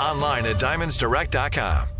Online at diamondsdirect.com.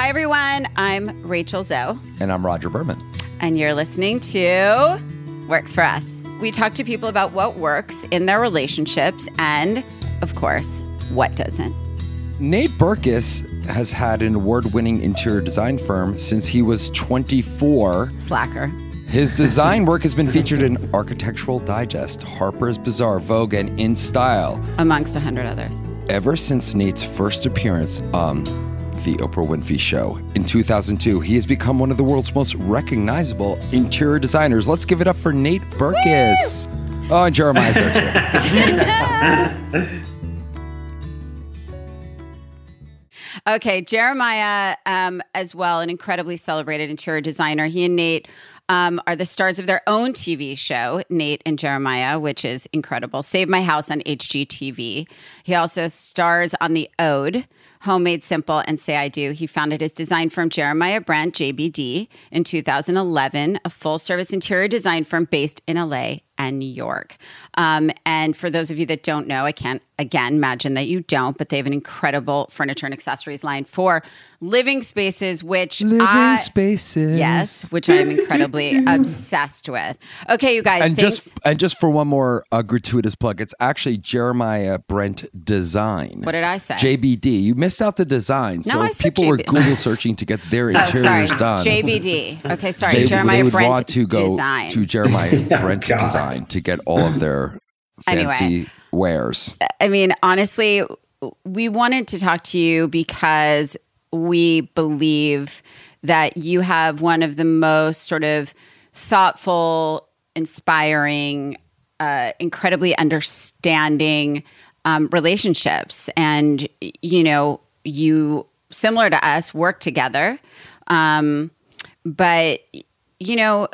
Hi, everyone. I'm Rachel Zoe. And I'm Rodger Berman. And you're listening to Works for Us. We talk to people about what works in their relationships and, of course, what doesn't. Nate Berkus has had an award winning interior design firm since he was 24. Slacker. His design work has been featured in Architectural Digest, Harper's Bazaar, Vogue, and In Style. Amongst a hundred others. Ever since Nate's first appearance on The Oprah Winfrey Show in 2002, he has become one of the world's most recognizable interior designers. Let's give it up for Nate Berkus. Oh, and Jeremiah's there too. Okay, Jeremiah, um, as well, an incredibly celebrated interior designer. He and Nate um, are the stars of their own TV show, Nate and Jeremiah, which is incredible. Save My House on HGTV. He also stars on The Ode, Homemade Simple, and Say I Do. He founded his design firm, Jeremiah Brent JBD, in 2011, a full service interior design firm based in LA and New York. Um, and for those of you that don't know, I can't again imagine that you don't, but they have an incredible furniture and accessories line for living spaces, which Living I, spaces. yes, which I'm incredibly obsessed with. Okay, you guys, and thanks. just and just for one more uh, gratuitous plug, it's actually Jeremiah Brent Design. what did I say? JBD. You missed out the design. No, I if said people were Google searching to get their Oh, sorry, interiors done. JBD. Okay, sorry, They, Jeremiah they would Brent want to go Design. to Jeremiah Brent God. Design to get all of their Anyway. fancy wares. I mean, honestly, we wanted to talk to you because we believe that you have one of the most sort of thoughtful, inspiring, uh, incredibly understanding um, relationships. And, you know, you, similar to us, work together. Um, but, you know,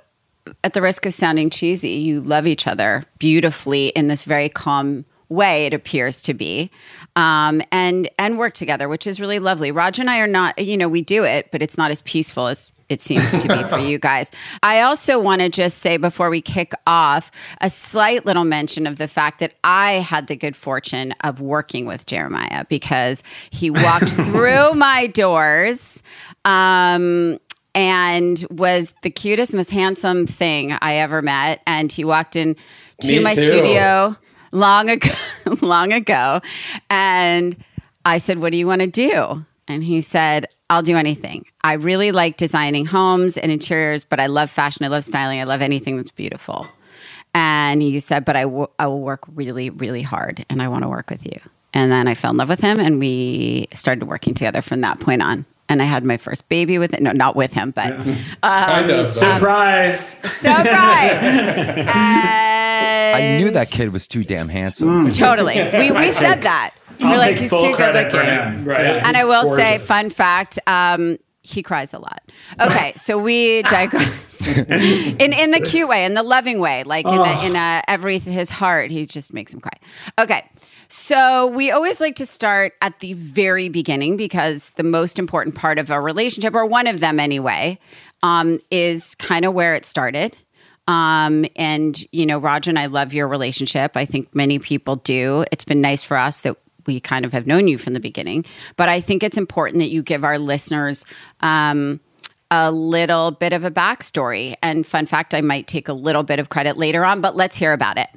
at the risk of sounding cheesy, you love each other beautifully in this very calm way it appears to be um, and and work together which is really lovely rodger and i are not you know we do it but it's not as peaceful as it seems to be for you guys. I also want to just say before we kick off a slight little mention of the fact that I had the good fortune of working with Jeremiah because he walked through my doors. Um, and was the cutest, most handsome thing I ever met. And he walked in to Me my too. studio long ago, long ago, and I said, "What do you want to do?" And he said, "I'll do anything. I really like designing homes and interiors, but I love fashion. I love styling. I love anything that's beautiful." And he said, "But I w- I will work really, really hard, and I want to work with you." And then I fell in love with him and we started working together from that point on. And I had my first baby with it. No, not with him, but um, kind of. though. Surprise. surprise. I knew that kid was too damn handsome. Totally. We, we said that. I'll We're like, he's too good looking. Right. Yeah, And I he's will say, fun fact, um, he cries a lot. Okay, so we digress in in the cute way, in the loving way, like in a, in a every his heart, he just makes him cry. Okay, so we always like to start at the very beginning because the most important part of a relationship, or one of them anyway, um, is kind of where it started. Um, and you know, Rodger and I love your relationship. I think many people do. It's been nice for us that we kind of have known you from the beginning. But I think it's important that you give our listeners um, a little bit of a backstory. And fun fact, I might take a little bit of credit later on, but let's hear about it.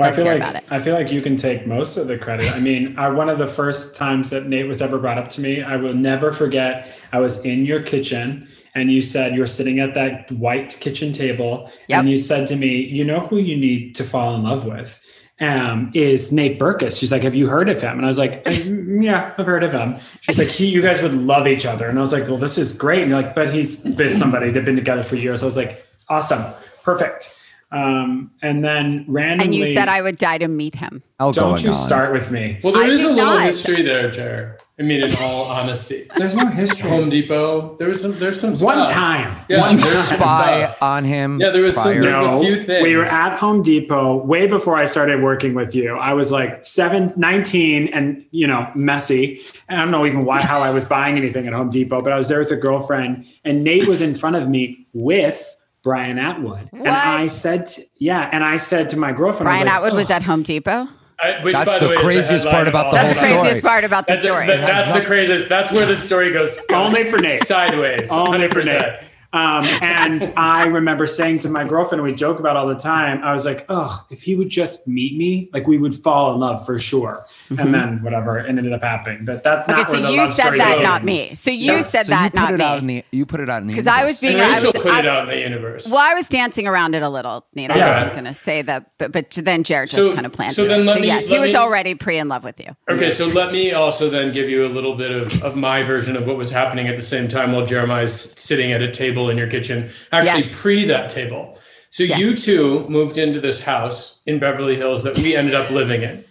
Well, I Let's feel hear like about it. I feel like you can take most of the credit. I mean, I, one of the first times that Nate was ever brought up to me, I will never forget. I was in your kitchen, and you said you were sitting at that white kitchen table, Yep. and you said to me, "You know who you need to fall in love with." Um, is Nate Berkus. She's like, Have you heard of him? And I was like, "Mm, Yeah, I've heard of him. She's like, he, You guys would love each other. And I was like, Well, this is great. And you're like, But he's been somebody, they've been together for years. I was like, Awesome, perfect. Um, and then randomly, And you said I would die to meet him. All don't going you on. start with me. Well, there I is a little not. history there, Jer. I mean, in all honesty, There's no history. Home Depot. There was some. There's some One stuff. time. Yeah, One Did you there's spy stuff. on him? Yeah, there was some- prior? there was- No, a few things. we were at Home Depot way before I started working with you. I was like seven, 19 and, you know, messy. And I don't know even why, how I was buying anything at Home Depot, but I was there with a girlfriend and Nate was in front of me with Brian Atwood. And I said, to- yeah. And I said to my girlfriend, I was Brian like, Atwood was at Home Depot. I, which, That's by the way, craziest part about all the That's whole the this. story. craziest part about the That's, story. that- that's the craziest. That's where the story goes. goes Only for Nate. sideways. Only for 100%. Nate. Um, and I remember saying to my girlfriend, we joke about all the time, I was like, oh, if he would just meet me, like we would fall in love for sure. And mm-hmm. then whatever, it ended up happening. But that's Okay, not so where the you love said that, begins. not me. So you Yeah. said So that, you put not it out in me. the you put it out in the 'Cause I was being- And I was- put it I- out in the universe. Well, I was dancing around it a little, Nate. I Yeah. wasn't going to say that, but but then Jared just So- kind of planted so then it. let so me- yes, he was me- already pre in love with you. Okay, so let me also then give you a little bit of, of my version of what was happening at the same time while Jeremiah's sitting at a table in your kitchen, actually Yes. pre that table. So Yes. you two moved into this house in Beverly Hills that we ended up living in.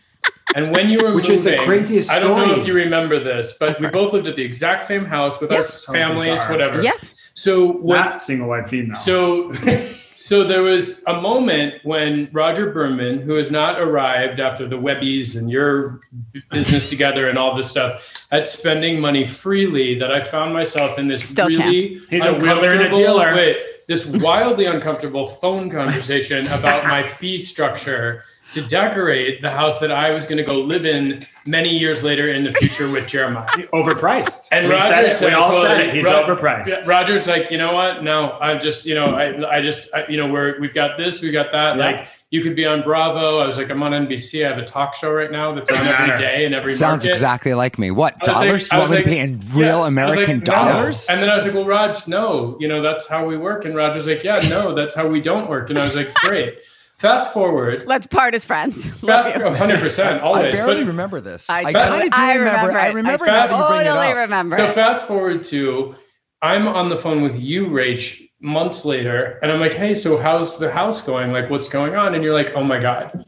And when you were Which is the moving- craziest I don't know if you remember this, but we both lived at the exact same house with Yes. our families, bizarre. whatever. Yes. So what Not single white female. so, so there was a moment when Rodger Berman, who has not arrived after the Webbies and your b- business together and all this stuff, at spending money freely, that I found myself in this Still really He's a wheeler and a dealer. Wait, this wildly uncomfortable phone conversation about my fee structure to decorate the house that I was going to go live in many years later in the future with Jeremiah. overpriced. And we Rodger said it. says, we all well, said it. He's Ro- overpriced. Rodger's like, you know what? No, I'm just, you know, I, I just, I, you know, we're we've got this, we've got that. Yeah. Like, you could be on Bravo. I was like, I'm on NBC. I have a talk show right now that's on every day and every Sounds market. exactly like me. What I was like- dollars? I you was want like- paying yeah. real I was like, American no. dollars? And then I was like, well, Raj, no, you know, that's how we work. And Rodger's like, yeah, no, that's how we don't work. And I was like, great. Fast forward. Let's part as friends. Fast, Love 100%, always. I always. barely but, remember this. I I, kind of do I remember. remember I remember I now that it totally up. remember. So fast forward to I'm on the phone with you, Rach, months later, and I'm like, hey, so how's the house going? Like, what's going on? And you're like, oh my God,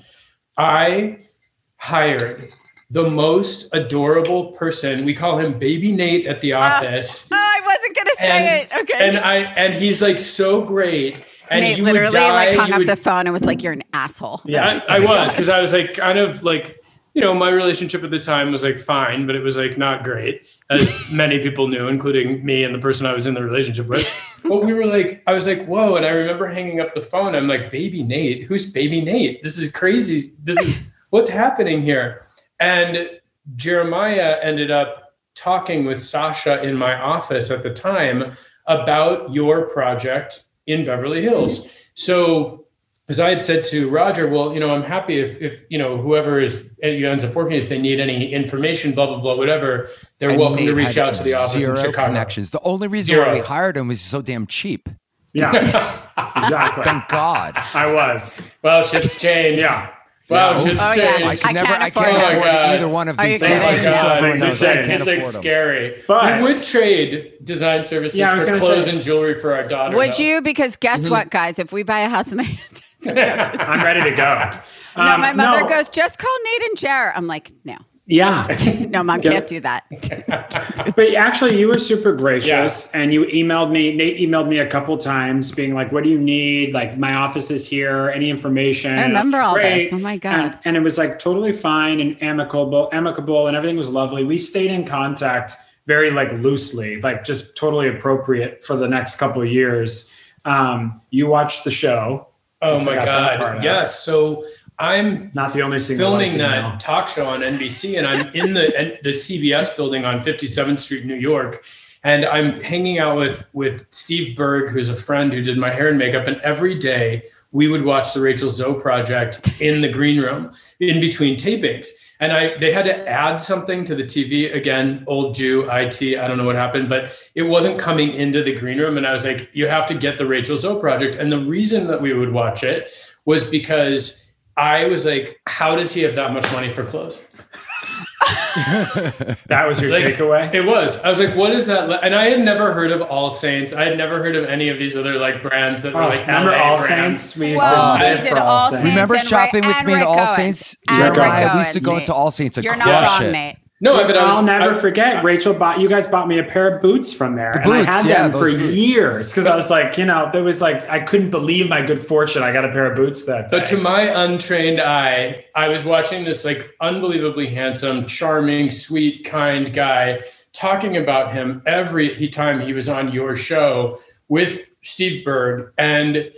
I hired the most adorable person. We call him Baby Nate at the ah, office. Oh, I wasn't going to say and, it. Okay. and I and he's like so great. And Nate he would literally die, like hung up would- the phone and was like, "You're an asshole." Yeah. I, I was because I was like kind of like you know my relationship at the time was like fine, but it was like not great, as many people knew, including me and the person I was in the relationship with. But we were like, I was like, whoa! And I remember hanging up the phone. I'm like, baby Nate, who's baby Nate? This is crazy. This is what's happening here. And Jeremiah ended up talking with Sasha in my office at the time about your project in Beverly Hills. So, because I had said to Rodger, well, you know, I'm happy if, if you know, whoever is eh, you ends up working, if they need any information, blah blah blah, whatever, they're And welcome Nate to reach out to the office zero in Chicago. connections. The only reason Zero. why we hired him was so damn cheap. Yeah. exactly. Thank God. I was. Well, shit's changed. Yeah. Wow, Yeah. shit's Oh, yeah. I can I never, can't I can't it. afford Oh either one of these kidding? things. Oh Just Just so God, everyone it's, knows, I like, can't it's like them. scary. But- we would trade design services Yeah, for gonna clothes say- and jewelry for our daughter. Would though. you? Because guess Mm-hmm. what, guys? If we buy a house in the I'm ready to go. no, Um, my mother no. goes, just call Nate and Jer. I'm like, no, Yeah. no, mom can't do that. But actually, you were super gracious, and you emailed me. Nate emailed me a couple times, being like, "What do you need? Like, my office is here. Any information?" I remember all Great. this. Oh my God. And, and it was like totally fine and amicable, amicable, and everything was lovely. We stayed in contact very like loosely, like just totally appropriate for the next couple of years. Um, you watched the show. Oh my forgot that part god! out. Yes. So I'm Not the only single filming that female. talk show on NBC, and I'm in the the CBS building on 57th Street, New York, and I'm hanging out with with Steve Berg, who's a friend who did my hair and makeup, and every day we would watch the Rachel Zoe project in the green room in between tapings. And I they had to add something to the TV again, old Jew, IT, I don't know what happened, but it wasn't coming into the green room. And I was like, you have to get the Rachel Zoe project. And the reason that we would watch it was because I was like, how does he have that much money for clothes? That was your Like, takeaway. It was. I was like, what is that? li-" And I had never heard of All Saints. I had never heard of any of these other like brands that were Oh, like remember LA All brands. Saints? We used Well, to we live for All All Saints. Saints. Remember shopping Rick- with me at All Saints? And Jer Rick and I, we used to go Nate. into All Saints and You're not crush wrong, it. Nate. No, but I was, I'll never I- forget. Rachel bought you guys bought me a pair of boots from there, and I boots, had yeah, them for boots. years because I was like, you know, there was like I couldn't believe my good fortune. I got a pair of boots that day. But to my untrained eye, I was watching this like unbelievably handsome, charming, sweet, kind guy talking about him every time he was on your show with Steve Berg and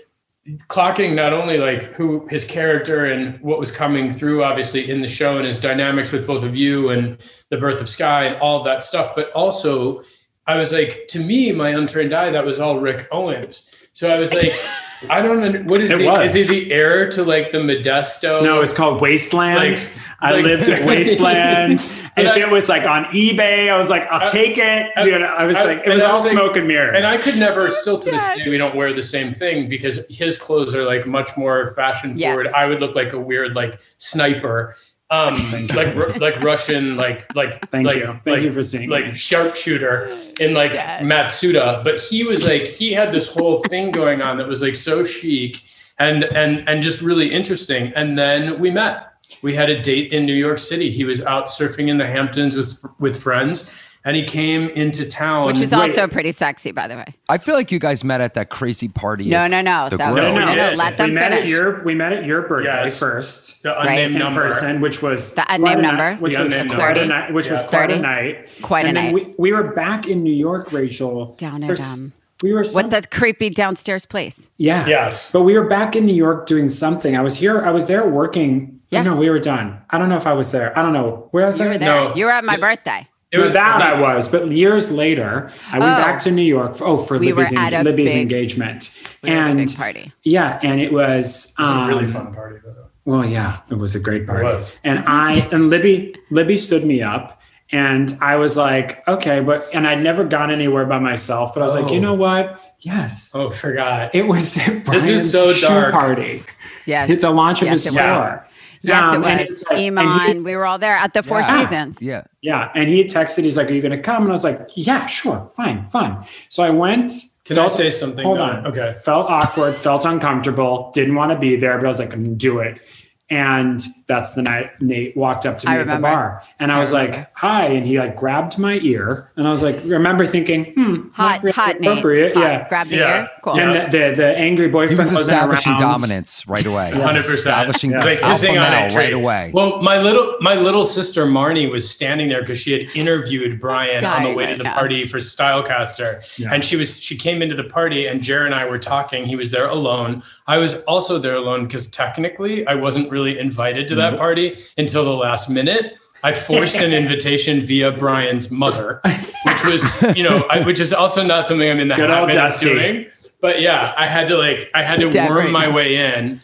clocking not only like who his character and what was coming through obviously in the show and his dynamics with both of you and the birth of sky and all that stuff but also i was like to me my untrained eye that was all rick owens. So i was like i don't know what is It he was. is he the heir to like the modesto no, it's called Wasteland. Like- I like- lived at Wasteland. But if I- it was like on eBay, I was like, I'll I- take it. I- you know, I was I- like, it was all was like- smoke and mirrors. and I could never, still to this day, we don't wear the same thing because his clothes are like much more fashion Yes. forward. I would look like a weird like sniper, um, like like Russian, like like Thank like, you. Thank like, you for seeing like me. sharpshooter in like Dad. Matsuda. But he was like he had this whole thing going on that was like so chic and and and just really interesting. And then we met. We had a date in New York City. He was out surfing in the Hamptons with with friends, and he came into town, Which is Wait. also pretty sexy, by the way. I feel like you guys met at that crazy party. No, no, no. the That was, grill. no, no, We did. Let them we met finish. at your we met at your birthday Yes. first. the Right. unnamed in number. person, which was The unnamed a night- number. which The was unnamed quite a number. night, which was quite 30. a night. Quite a and then night. We, we were back in New York, Rachel. Down at, for um, we were What some- the creepy downstairs place? yeah Yes. but we were back in New York doing something. I was here. I was there working. Yeah. No, we were done. I don't know if I was there. I don't know where was You I? were there. No. You were at my birthday. It No, was that I was, but years later, I went Oh. back to New York. For, oh, for We Libby's, were at a Libby's big- engagement, We were at a and big party. yeah, and it was, It was a really um, fun party. by the way. Well, yeah, it was a great party. was. And I and Libby Libby stood me up and I was like, okay, but and I'd never gone anywhere by myself, but I was like, Oh. you know what? Yes. Oh, forgot. It was This is so shoe dark. party. Yes. Hit the launch of his it was. store. Yes, Um, it and was. it's like- and Iman. he- we were all there at the Four Yeah. Seasons. Yeah. Yeah. And he texted, he's like, Are you gonna come? And I was like, Yeah, sure, fine, fine. So I went. Can I say something? Hold though? on. Okay. Felt awkward, felt uncomfortable, didn't want to be there, but I was like, I'm gonna do it. And that's the night Nate walked up to me at the bar. And I, I was remember. like, hi. And he like grabbed my ear. And I was like, remember thinking, hmm, Hot, really hot, Nate. appropriate. Hot. Yeah. Grab the Yeah. ear. Cool. And the, the, the angry He boyfriend was wasn't establishing around. dominance right away. Hundred percent. Establishing Yeah. Like alpha on male right away. Well, my little my little sister Marnie was standing there because she had interviewed Brian on the way right to the now. party for Stylecaster, Yeah. and she was she came into the party and Jared and I were talking. He was there alone. I was also there alone because technically I wasn't really invited to that party until the last minute. I forced an invitation via Brian's mother, which was, you know, I, which is also not something I'm in the Good habit of doing. But yeah, I had to like, I had to Dead worm right my way in,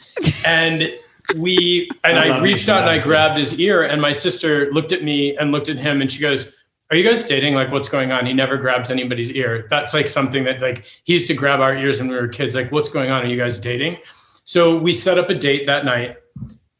and we, and I I, reached out and I grabbed his ear, and my sister looked at me and looked at him, and she goes, "Are you guys dating? Like, what's going on?" He never grabs anybody's ear. That's like something that like he used to grab our ears when we were kids. Like, what's going on? Are you guys dating? So we set up a date that night.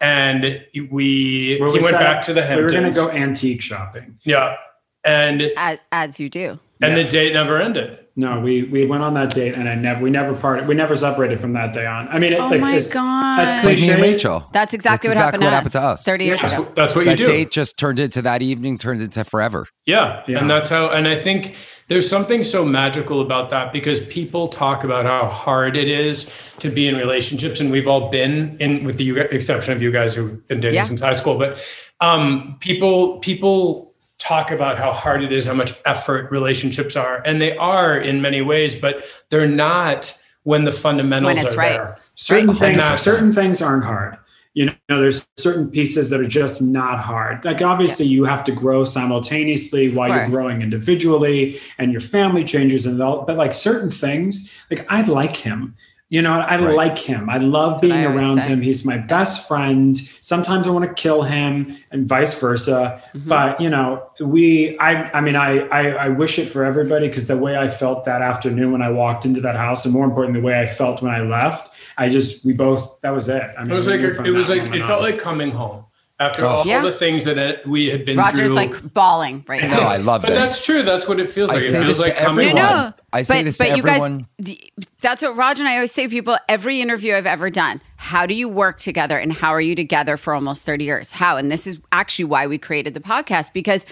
And we Where he we went back up- to the We were going to go antique shopping. yeah, and As, as you do. And Yes. the date never ended. No, we we went on that date, and I never we never parted. We never separated from that day on. I mean, it, Oh like, my as, God. as It's like me and cliche- Rachel. That's exactly what, exactly happened, to us. 30 years Yeah. ago. That's what you that do. date just turned into that evening turned into forever. Yeah. Yeah. And that's how, and I think there's something so magical about that because people talk about how hard it is to be in relationships. And we've all been in, with the exception of you guys who've been dating Yeah. since high school. But um, people, people, talk about how hard it is how much effort relationships are. And they are in many ways but they're not when the fundamentals When it's are right. there. Certain And things that's- certain things aren't hard. You know there's certain pieces that are just not hard. Like obviously you have to grow simultaneously while you're growing individually and your family changes and all but like certain things like i like him you know i Right. like him i love what being I around say. him he's my best friend sometimes i want to kill him and vice versa Mm-hmm. but you know we i i mean i i, I wish it for everybody because the way i felt that afternoon when i walked into that house and more important the way i felt when i left i just we both that was it I mean, it was like, it was like it felt on. like coming home after Oh. all Yeah. the things that it, we had been Rodger's through like bawling right now. No, I love but this. that's true. That's what it feels I like. It feels this like to coming everyone. home. I say this to you everyone. Guys, the- that's what Rodger and I always say to people every interview I've ever done. How do you work together and how are you together for almost 30 years? How? And this is actually why we created the podcast because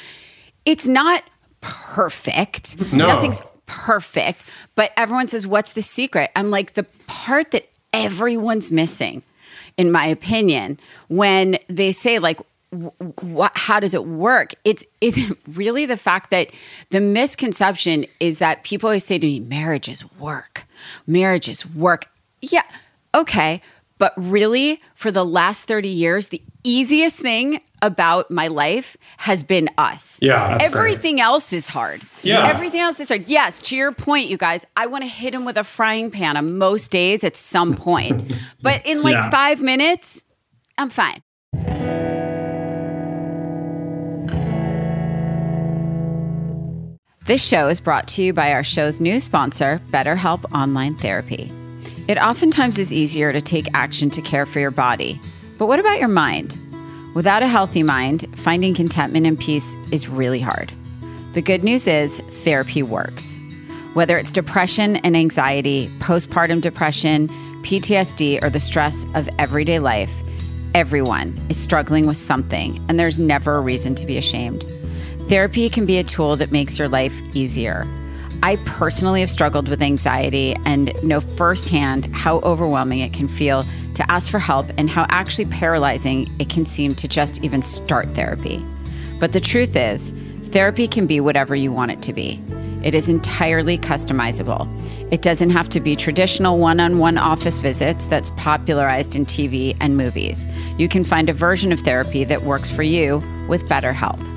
it's not perfect. No. Nothing's perfect. But everyone says, What's the secret? I'm like, the part that everyone's missing, in my opinion, when they say, like, what how does it work? It's it's really the fact that the misconception is that people always say to me marriage is work. Marriage is work. Yeah okay but really for the last 30 years the easiest thing about my life has been us Yeah, that's fair. everything else is hard Yeah. everything else is hard yes to your point you guys i want to hit him with a frying pan on most days at some point but in like Yeah. five minutes i'm fine This show is brought to you by our show's new sponsor, BetterHelp Online Therapy. It oftentimes is easier to take action to care for your body. But what about your mind? Without a healthy mind, finding contentment and peace is really hard. The good news is therapy works. Whether it's depression and anxiety, postpartum depression, PTSD, or the stress of everyday life, everyone is struggling with something, and there's never a reason to be ashamed. Therapy can be a tool that makes your life easier. I personally have struggled with anxiety and know firsthand how overwhelming it can feel to ask for help and how actually paralyzing it can seem to just even start therapy. But the truth is, therapy can be whatever you want it to be. It is entirely customizable. It doesn't have to be traditional one on one office visits that's popularized in TV and movies. You can find a version of therapy that works for you with BetterHelp.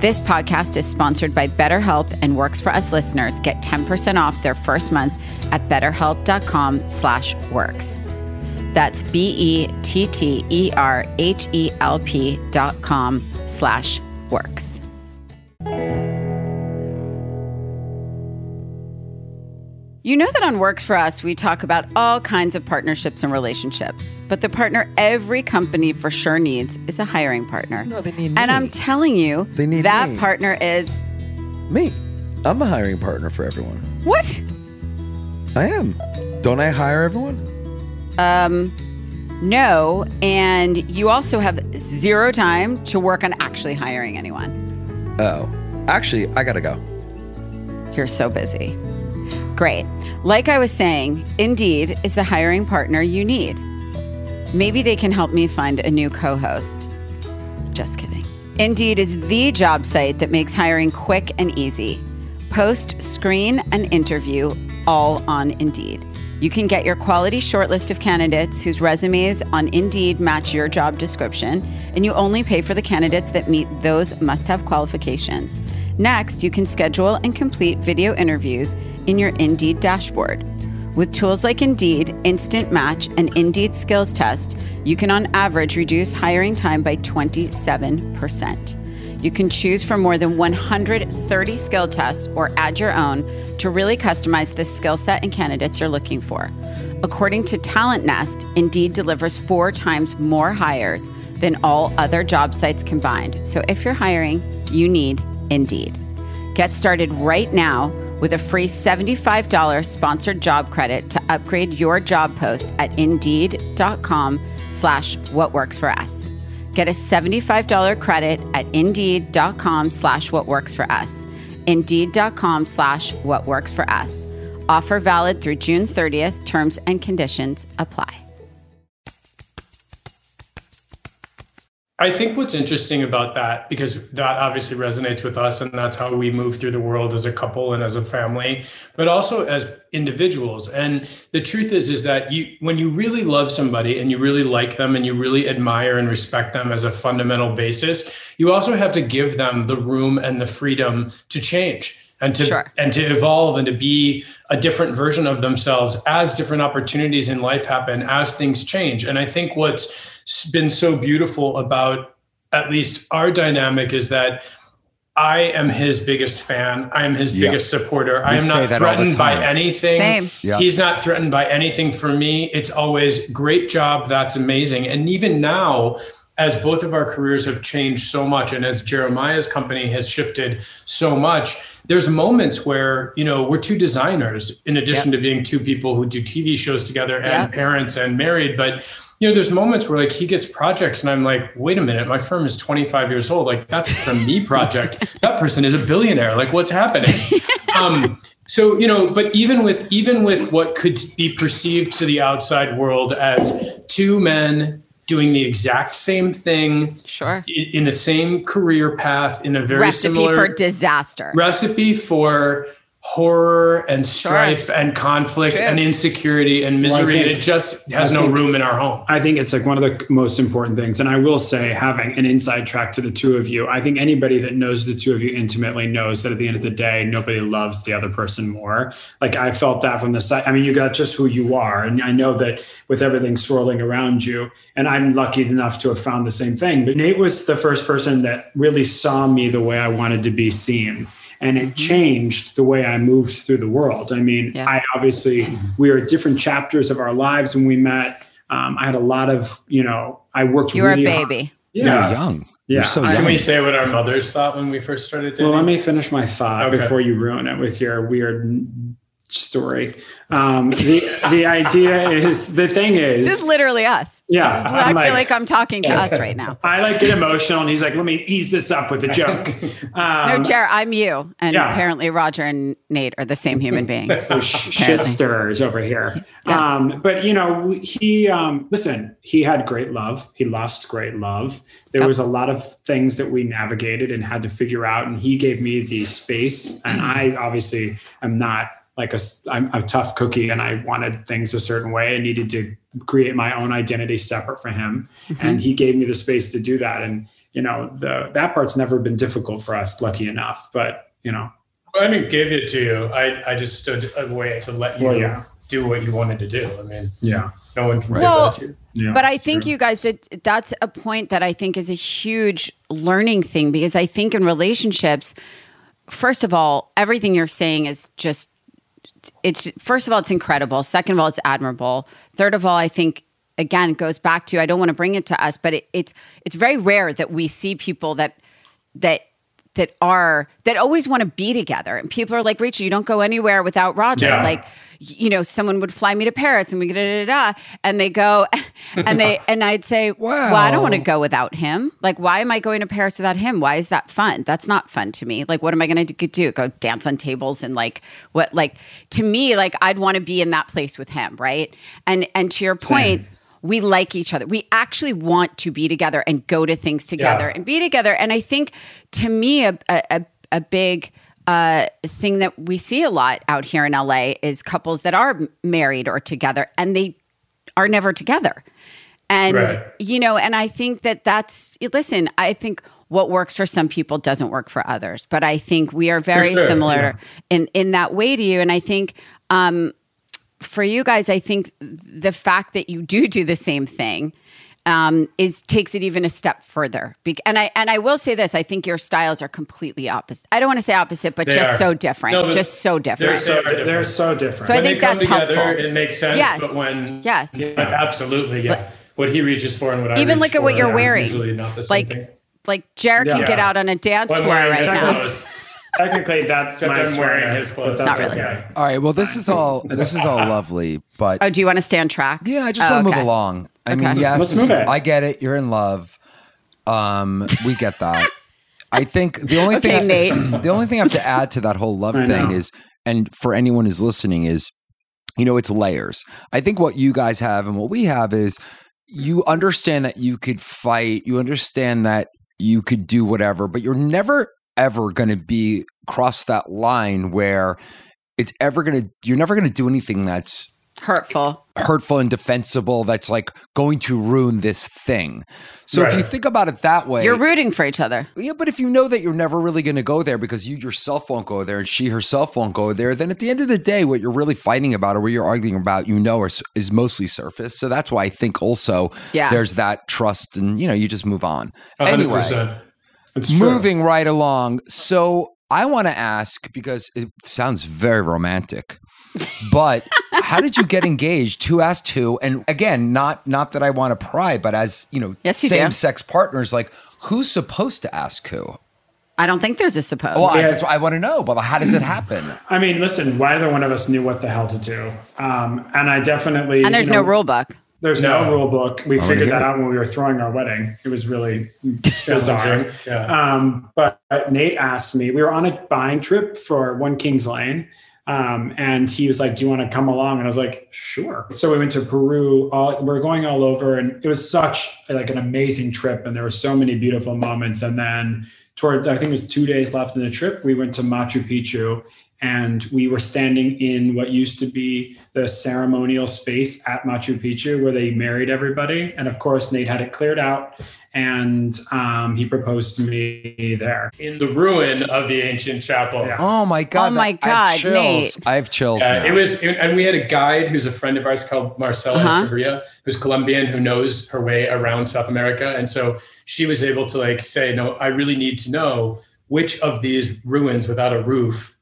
This podcast is sponsored by BetterHelp and works for us listeners. Get 10% off their first month at betterhelp.com slash works. That's B-E-T-T-E-R-H-E-L-P dot com slash works. You know that on Works for Us, we talk about all kinds of partnerships and relationships. But the partner every company for sure needs is a hiring partner. No, they need me. And. I'm telling you, They need that me. partner is Me. I'm a hiring partner for everyone. what? I am. Don't I hire everyone? Um, no. And you also have zero time to work on actually hiring anyone. Oh. Actually, I gotta go. You're so busy. Great. Like I was saying, Indeed is the hiring partner you need. Maybe they can help me find a new co host. Just kidding. Indeed is the job site that makes hiring quick and easy. Post, screen, and interview all on Indeed. You can get your quality shortlist of candidates whose resumes on Indeed match your job description, and you only pay for the candidates that meet those must have qualifications. Next, you can schedule and complete video interviews in your Indeed dashboard. With tools like Indeed, Instant Match, and Indeed Skills Test, you can on average reduce hiring time by 27%. You can choose from more than 130 skill tests or add your own to really customize the skill set and candidates you're looking for. According to Talent Nest, Indeed delivers four times more hires than all other job sites combined. So if you're hiring, you need Indeed. Get started right now with a free $75 sponsored job credit to upgrade your job post at indeed.com slash what works for us. Get a $75 credit at indeed.com slash what works for us. Indeed.com slash what works for us. Offer valid through June 30th. Terms and conditions apply. I think what's interesting about that, because that obviously resonates with us, and that's how we move through the world as a couple and as a family, but also as individuals. And the truth is, is that you, when you really love somebody and you really like them and you really admire and respect them as a fundamental basis, you also have to give them the room and the freedom to change and to Sure. and to evolve and to be a different version of themselves as different opportunities in life happen as things change and i think what's been so beautiful about at least our dynamic is that i am his biggest fan i am his Yeah. biggest supporter i am not that all the threatened by anything Same. Yeah. he's not threatened by anything from me it's always great job that's amazing and even now as both of our careers have changed so much and as jeremiah's company has shifted so much there's moments where you know we're two designers in addition to being two people who do tv shows together and Yep. parents and married. But you know there's moments where like he gets projects and i'm like wait a minute my firm is 25 years old. Like that's a me project. That person is a billionaire. Like what's happening? Um so you know but even with even with what could be perceived to the outside world as two men doing the exact same thing Sure. in, in the same career path in a very Recipe similar for disaster. recipe for horror and strife and conflict and insecurity and Well, I misery and think- it just has I no think- room in our home I think it's like one of the most important things. And I will say, having an inside track to the two of you, I think anybody that knows the two of you intimately knows that at the end of the day, nobody loves the other person more. Like I felt that from the side. I mean, you got just who you are. And I know that with everything swirling around you, and I'm lucky enough to have found the same thing. But Nate was the first person that really saw me the way I wanted to be seen. And it changed the way I moved through the world. I mean, Yeah. I obviously, we are different chapters of our lives when we met. Um, I had a lot of, you know, I worked You were a really hard- baby. You're Yeah. young. Yeah. You're so I- can we say what our mothers thought when we first started dating Well, let me finish my thought Okay. before you ruin it with your weird story. Um, the the idea is the thing is, This is literally us. yeah. I feel like I'm talking to us right now. I like get emotional, and he's like, "Let me ease this up with a joke." Um, No, Jared, I'm you. And yeah. apparently Rodger and Nate are the same human beings. so sh- shit stirrers over here. Yes. Um, but you know, he um, listen. He had great love. He lost great love. There Yep. was a lot of things that we navigated and had to figure out, and he gave me the space. And I obviously am not like a s- I'm a tough cookie, and I wanted things a certain way. I needed to create my own identity separate from him, Mm-hmm. and he gave me the space to do that. And you know, the that part's never been difficult for us, lucky enough. But you know, I didn't give it to you. I, I just stood away to let you Well, yeah. do what you wanted to do. I mean, yeah, no one can Well, give that to you. yeah. But I think you guys that that's a point that I think is a huge learning thing because I think in relationships, first of all, everything you're saying is just it's first of all it's incredible. Second of all, it's admirable. Third of all, I think again it goes back to I don't want to bring it to us, but it, it's it's very rare that we see people that that that are that always want to be together. And people are like rachel you don't go anywhere without rodger. Yeah. like you know someone would fly me to paris and we da, da, da, da, and they go and they and i'd say well i don't want to go without him. Like why am i going to paris without him? Why is that fun? That's not fun to me. Like what am i going to do? Go dance on tables and like what like to me like i'd want to be in that place with him right? And and to your point we like each other. We actually want to be together and go to things together Yeah. and be together. And I think to me, a, a, a- big uh, thing that we see a lot out here in LA is couples that are married or together and they are never together. And, Right. you know, and I think that that's, listen, I think what works for some people doesn't work for others. But I think we are very sure, similar yeah. in, in that way to you. And I think, um, for you guys, I think the fact that you do do the same thing um, is takes it even a step further. Be- and I and I will say this: I think your styles are completely opposite. I don't want to say opposite, but They just are. so different, No, just so they're different. so- So different. they're so different. So I think they come that's together, helpful. it makes sense. Yes. But when Yes. Yeah, absolutely, yeah. what he reaches for and what I Even look at what for you're are wearing. Usually not the same like thing. like Jared can Yeah. get out on a dance Well, floor right now. Clothes. Technically, that's Except my I'm wearing his clothes. that's Not really. okay. All right. Well, this is all this is all lovely, but Oh, do you want to stay on track? yeah, I just Oh, want to okay. move along. I Okay. mean, yes, Let's move. I get it. You're in love. Um, we get that. I think the only Okay, thing Nate. the only thing I have to add to that whole love I thing know. is, and for anyone who's listening, is you know it's layers. I think what you guys have and what we have is you understand that you could fight. You understand that you could do whatever, but you're never ever going to be cross that line where it's ever going to. You're never going to do anything that's Hurtful. hurtful and defensible that's like going to ruin this thing. So if you think about it that way, You're rooting for each other. yeah, but if you know that you're never really going to go there because you yourself won't go there and she herself won't go there, then at the end of the day, what you're really fighting about or what you're arguing about, you know, is, is mostly surface. So that's why I think also Yeah. there's that trust and, you know, you just move on. A hundred Anyway, percent. It's true. moving right along. So I want to ask because it sounds very romantic. But how did you get engaged? Who asked who? And again, not not that I want to pry, but as you know, Yes, you do. same sex partners, like who's supposed to ask who? I don't think there's a suppose. Well, I, Yeah. that's what I want to know. But how does it happen? I mean, listen, neither one of us knew what the hell to do. Um, and I definitely. and there's you no know, rule book. There's no, No. rule book. We wanna figured that it. out when we were throwing our wedding. It was really bizarre. Yeah. Um, but Nate asked me, we were on a buying trip for One Kings Lane. Um, and he was like, Do you want to come along? And I was like, Sure. So we went to Peru. All, we we're going all over, and it was such like an amazing trip. And there were so many beautiful moments. And then toward I think it was two days left in the trip, we went to Machu Picchu and we were standing in what used to be the ceremonial space at Machu Picchu where they married everybody. And of course, Nate had it cleared out and um, he proposed to me there. In the ruin of the ancient chapel. Yeah. Oh my god! Oh my that- I have God, chills. Nate. I have chills. Yeah, it was, and we had a guide who's a friend of ours called Marcela Uh-huh. Echeverria, who's Colombian, who knows her way around South America, and so she was able to like say, "No, I really need to know which of these ruins without a roof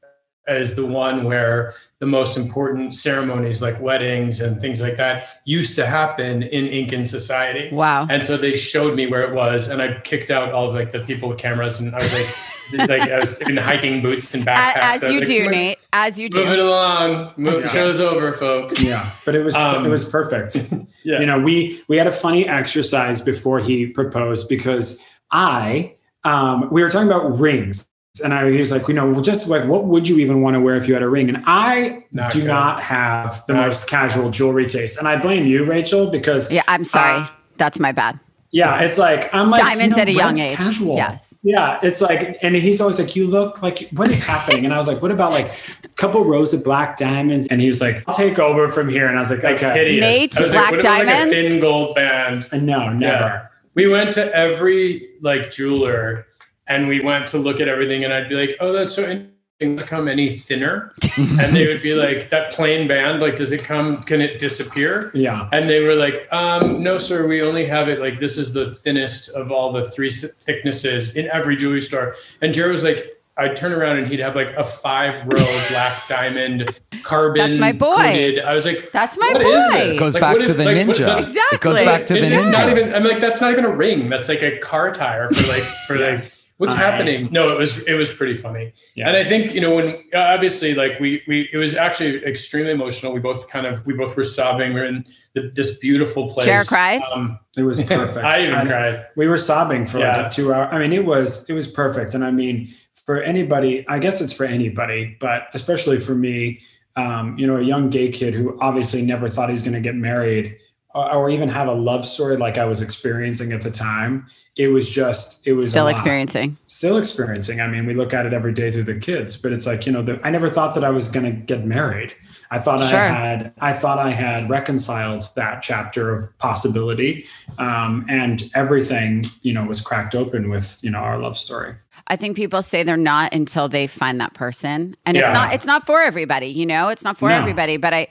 is the one where the most important ceremonies, like weddings and things like that, used to happen in Incan society." Wow. And so they showed me where it was, and I kicked out all of like the people with cameras, and I was like, like I was in hiking boots and A- backpacks. As I you like, do, Nate. As you do. Move it along. Move, Yeah. Show's over, folks. Yeah, but it was Um, it was perfect. Yeah. You know, we we had a funny exercise before he proposed because I um, we were talking about rings. And I was like, you know, well, just like, what would you even want to wear if you had a ring? And I Not do good. not have the Not- most casual jewelry taste. And I blame you, Rachel, because Yeah, I'm sorry. Uh, That's my bad. yeah, it's like I'm like Diamonds you know, at a young age. Casual. Yes. Yeah, it's like, and he's always like, "You look like what is happening?" And I was like, "What about like a couple rows of black diamonds?" And he was like, "I'll take over from here." And I was like, Like "Okay." hideous. Nate, I was black like, what about diamonds? Like a thin gold band. And no, never. Yeah. We went to every like jeweler, and we went to look at everything, and I'd be like, "Oh, that's so interesting. Does it come any thinner?" and they would be like, "That plain band, like, does it come? Can it disappear?" Yeah. And they were like, um, no, sir, we only have it like this is the thinnest of all the three thicknesses in every jewelry store. And Jared was like, I'd turn around and he'd have like a five row black diamond carbon. That's my boy. coated- I was like, That's my "What boy." is this?" It goes Like, back what to is- the like, what- ninja. that's- It goes back to the it- it's ninja. not even. I'm like, that's not even a ring. That's like a car tire for like for like. Yes. What's I- happening? No, it was it was pretty funny. Yeah. And I think you know when obviously like we we it was actually extremely emotional. We both kind of we both were sobbing. We are in the, this beautiful place. Jared cried? Um, It was perfect. I even And cried. We were sobbing for like Yeah. a two hour. I mean, it was it was perfect. And I mean, for anybody, I guess it's for anybody, but especially for me, um, you know, a young gay kid who obviously never thought he's going to get married. Or even have a love story like I was experiencing at the time. It was just, it was Still experiencing. Still experiencing. I mean, we look at it every day through the kids, but it's like, you know, the, I never thought that I was going to get married. I thought Sure. I had, I thought I had reconciled that chapter of possibility. Um, and everything, you know, was cracked open with, you know, our love story. I think people say they're not until they find that person. And it's not it's not for everybody, you know? It's not for No. everybody, but I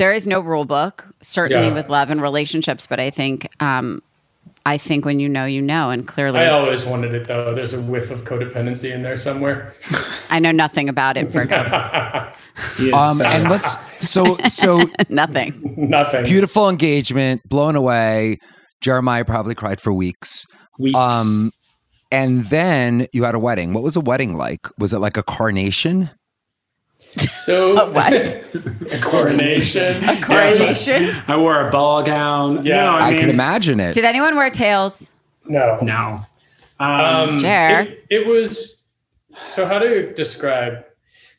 there is no rule book certainly Yeah. with love and relationships, but I think um I think when you know, you know, and clearly I always wanted it though. There's a whiff of codependency in there somewhere. I know nothing about it, Virgo. He is Um, and let's so so nothing. Nothing. beautiful engagement, blown away. Jeremiah probably cried for weeks. weeks. Um, and then you had a wedding. What was a wedding like? Was it like a carnation? So what? a coronation. A Coronation? I wore a ball gown. Yeah. no, I, I, mean, can imagine it. Did anyone wear tails? No. No. Um, Jer? It, it was. So how to describe?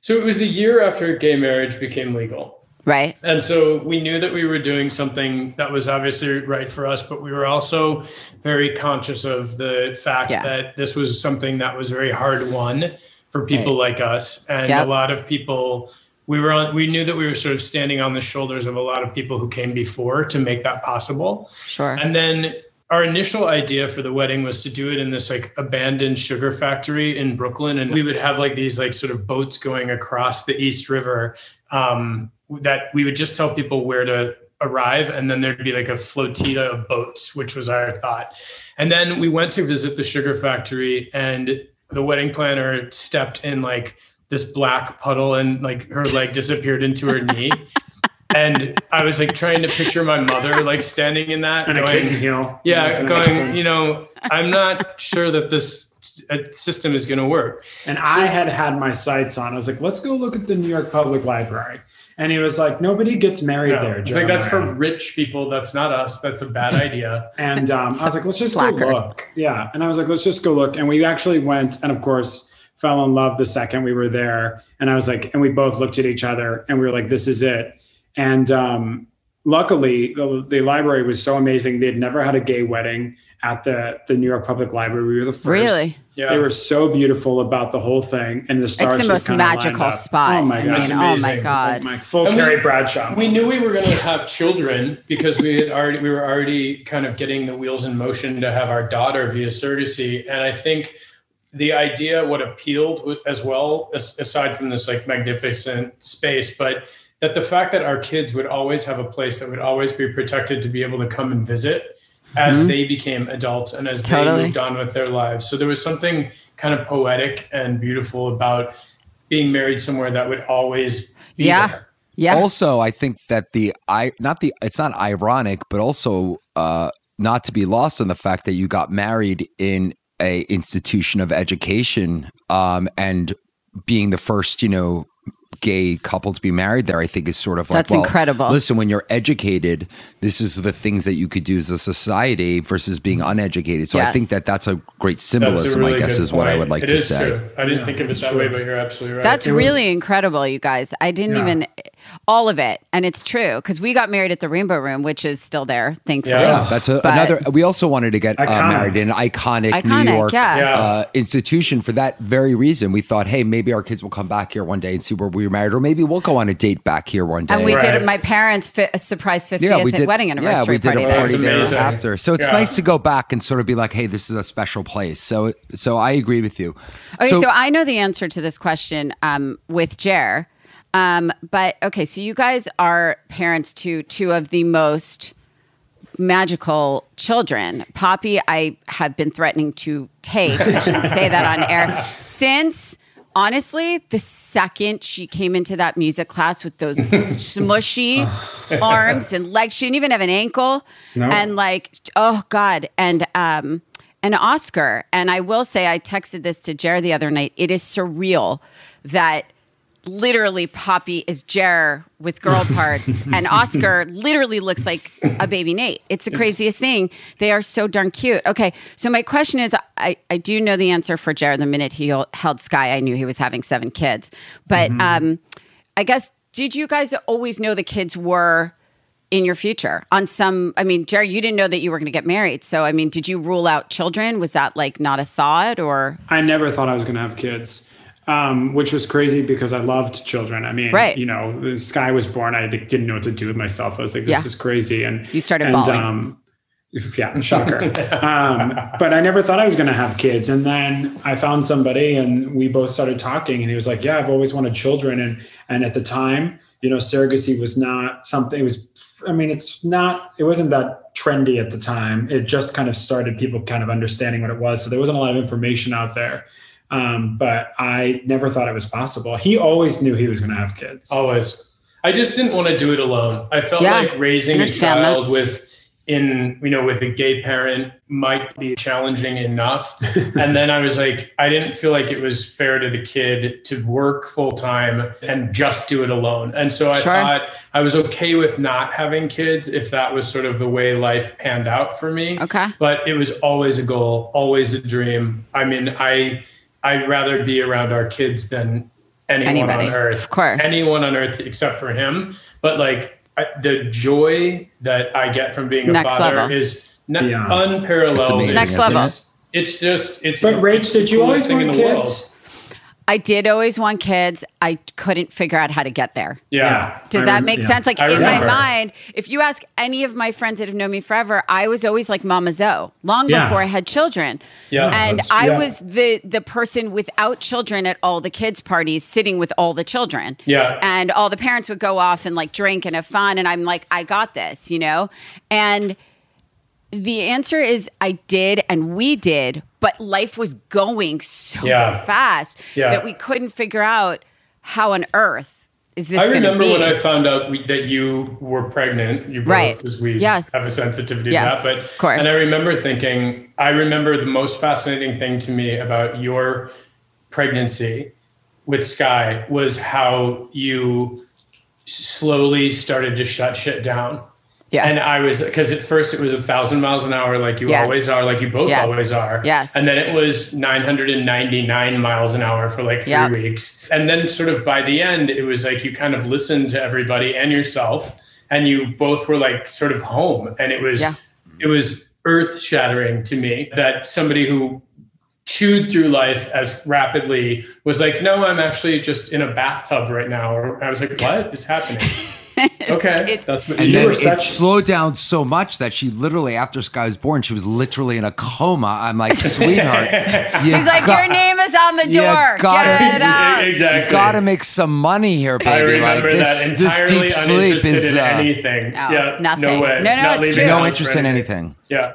So it was the year after gay marriage became legal. Right. And so we knew that we were doing something that was obviously right for us, but we were also very conscious of the fact Yeah. that this was something that was very hard won for people like us. And Yep. a lot of people, we were on, we knew that we were sort of standing on the shoulders of a lot of people who came before to make that possible. Sure. And then our initial idea for the wedding was to do it in this like abandoned sugar factory in Brooklyn. And we would have like these like sort of boats going across the East River um, that we would just tell people where to arrive. And then there'd be like a flotilla of boats, which was our thought. And then we went to visit the sugar factory and the wedding planner stepped in like this black puddle and like her leg disappeared into her knee. And I was like trying to picture my mother like standing in that, and a going, kitten heel. yeah, Looking going, it. you know, I'm not sure that this uh, system is going to work. And I had had my sights on. I was like, let's go look at the New York Public Library. And he was like, nobody gets married No. there. It's like that's for rich people. That's not us. That's a bad idea. And um, I was like, let's just Slackers. go look. Yeah. And I was like, let's just go look. And we actually went and, of course, fell in love the second we were there. And I was like, and we both looked at each other and we were like, this is it. And um, luckily, the, the library was so amazing. They'd never had a gay wedding at the, the New York Public Library. We were the first. Really? Yeah. They were so beautiful about the whole thing. And the stars It's the most magical spot. Oh my I God. mean, It's oh my amazing. It's God. My full And we- Carrie Bradshaw. We knew we were going to have children because we had already we were already kind of getting the wheels in motion to have our daughter via surrogacy, and I think the idea what appealed as well, as, aside from this like magnificent space, but that the fact that our kids would always have a place that would always be protected to be able to come and visit as they became adults and as Mm-hmm. Totally. they moved on with their lives. So there was something kind of poetic and beautiful about being married somewhere that would always be Yeah. there. Yeah. Also, I think that the I not the it's not ironic, but also uh, not to be lost on the fact that you got married in a institution of education um, and being the first, you know, gay couple to be married there, I think is sort of like That's well, incredible. Listen, when you're educated, this is the things that you could do as a society versus being uneducated. So I think that that's a great That's a symbolism. really I guess good is what I would like It to is say. True. I didn't Yeah, think of it it's that true. way, but you're absolutely right. That's It was- really incredible, you guys. I didn't Yeah. even all of it, and it's true because we got married at the Rainbow Room, which is still there, thankfully. Yeah. Yeah, that's a, another. We also wanted to get uh, married in an iconic, Iconic, New York yeah. Yeah. Uh, institution for that very reason. We thought, hey, maybe our kids will come back here one day and see where we were married, or maybe we'll go on a date back here one day. And we Right. did my parents' fi- a surprise 50th yeah, we did. wedding anniversary yeah, we did party. a party That's there amazing. after. So it's Yeah. nice to go back and sort of be like, hey, this is a special place. So, so I agree with you. Okay, so, I know the answer to this question um, with Jer. Um, but okay, so you guys are parents to two of the most magical children. Poppy, I have been threatening to take. I shouldn't say that on air. Since honestly, the second she came into that music class with those smushy arms and legs, she didn't even have an ankle. No. And like, oh God. And um and Oscar. And I will say I texted this to Jer the other night. It is surreal that literally Poppy is Jer with girl parts and Oscar literally looks like a baby Nate. It's the craziest thing. They are so darn cute. Okay, so my question is I, I do know the answer for Jer the minute he held Sky. I knew he was having seven kids. But um I guess did you guys always know the kids were in your future on some i mean jerry you didn't know that you were going to get married so i mean did you rule out children was that like not a thought or I never thought I was going to have kids, um, which was crazy because I loved children. I mean, Right. you know, the Sky was born. I didn't know what to do with myself. I was like, this Yeah. is crazy. And You started and, bawling. Um, yeah, shocker. um, but I never thought I was going to have kids. And then I found somebody and we both started talking and he was like, yeah, I've always wanted children. And, and at the time, you know, surrogacy was not something, it was, I mean, it's not, it wasn't that trendy at the time. It just kind of started people kind of understanding what it was. So there wasn't a lot of information out there. Um, but I never thought it was possible. He always knew he was going to have kids. Always. I just didn't want to do it alone. I felt Yeah, like raising a understand that. child with in you know with a gay parent might be challenging enough and then i was like i didn't feel like it was fair to the kid to work full time and just do it alone and so i Sure. thought i was okay with not having kids if that was sort of the way life panned out for me Okay. but it was always a goal always a dream i mean i i'd rather be around our kids than anyone Anybody, on earth of course. anyone on earth except for him but like I, the joy that i get from being It's a next father level. is n- Yeah. unparalleled It's amazing, Next level. it? it's just it's But Rach, it's did the you always coolest thing want in world. kids? I did always want kids. I couldn't figure out how to get there. yeah, Does I that rem- make yeah. sense? Like I in my mind, if you ask any of my friends that have known me forever, I was always like Mama Zoe, long Yeah. before I had children. Yeah, and I yeah. was the the person without children at all the kids' parties, sitting with all the children. Yeah. and all the parents would go off and like drink and have fun, and I'm like, I got this, you know, and. The answer is I did and we did, but life was going so Yeah. fast Yeah. that we couldn't figure out how on earth is this I going to remember be. when I found out we, that you were pregnant. You both, Right. because we Yes. have a sensitivity Yeah, to that. But of course. and I remember thinking, I remember the most fascinating thing to me about your pregnancy with Sky was how you slowly started to shut shit down. Yeah. And I was because at first it was a thousand miles an hour, like you Yes. always are, like you both Yes. always are. Yes. And then it was 999 miles an hour for like three Yep. weeks. And then sort of by the end, it was like you kind of listened to everybody and yourself, and you both were like sort of home. And it was Yeah. it was earth shattering to me that somebody who chewed through life as rapidly was like, no, I'm actually just in a bathtub right now. Or I was like, what is happening? okay. it's- that's what And you then were it such slowed down so much that she literally, after Sky was born, she was literally in a coma. I'm like, sweetheart, He's like, got- your name is on the You door. gotta- Get out. exactly. got to make some money here, baby. I remember like, that this, entirely this deep sleep is in uh, anything. No, yeah, nothing. No way. No, no, Not it's true. no interest in anything. Yeah.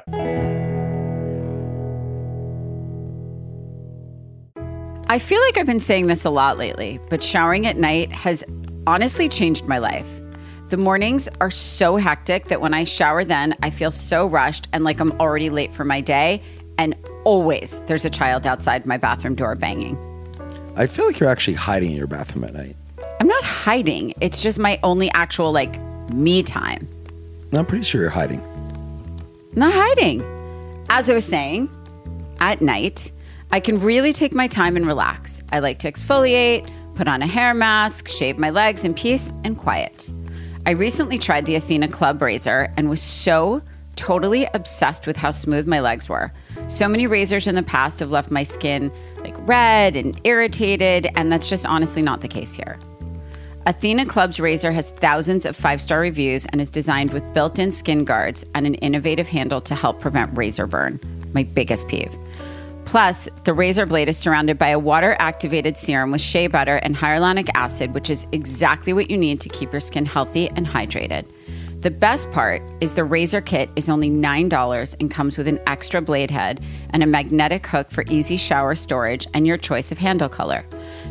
I feel like I've been saying this a lot lately, but showering at night has honestly changed my life. The mornings are so hectic that when I shower then, I feel so rushed and like I'm already late for my day. And always there's a child outside my bathroom door banging. I feel like you're actually hiding in your bathroom at night. I'm not hiding, it's just my only actual like me time. I'm pretty sure you're hiding. Not hiding. As I was saying, at night, I can really take my time and relax. I like to exfoliate, put on a hair mask, shave my legs in peace and quiet. I recently tried the Athena Club razor and was so totally obsessed with how smooth my legs were. So many razors in the past have left my skin like red and irritated, and that's just honestly not the case here. Athena Club's razor has thousands of five star reviews and is designed with built in skin guards and an innovative handle to help prevent razor burn, my biggest peeve. Plus, the razor blade is surrounded by a water activated serum with shea butter and hyaluronic acid, which is exactly what you need to keep your skin healthy and hydrated. The best part is the razor kit is only $9 and comes with an extra blade head and a magnetic hook for easy shower storage and your choice of handle color.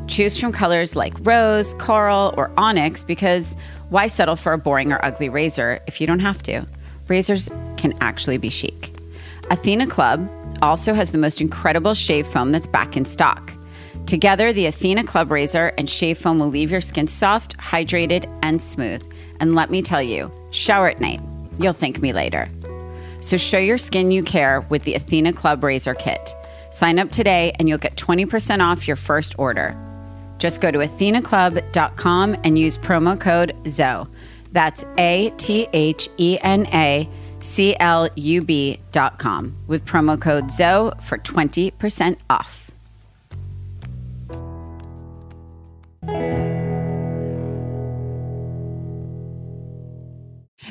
Choose from colors like rose, coral, or onyx because why settle for a boring or ugly razor if you don't have to? Razors can actually be chic. Athena Club also has the most incredible shave foam that's back in stock. Together, the Athena Club razor and shave foam will leave your skin soft, hydrated, and smooth. And let me tell you, shower at night. You'll thank me later. So show your skin you care with the Athena Club Razor Kit. Sign up today and you'll get 20% off your first order. Just go to athenaclub.com and use promo code ZOE. That's A T H E N A C L U B dot com with promo code ZOE for 20% off.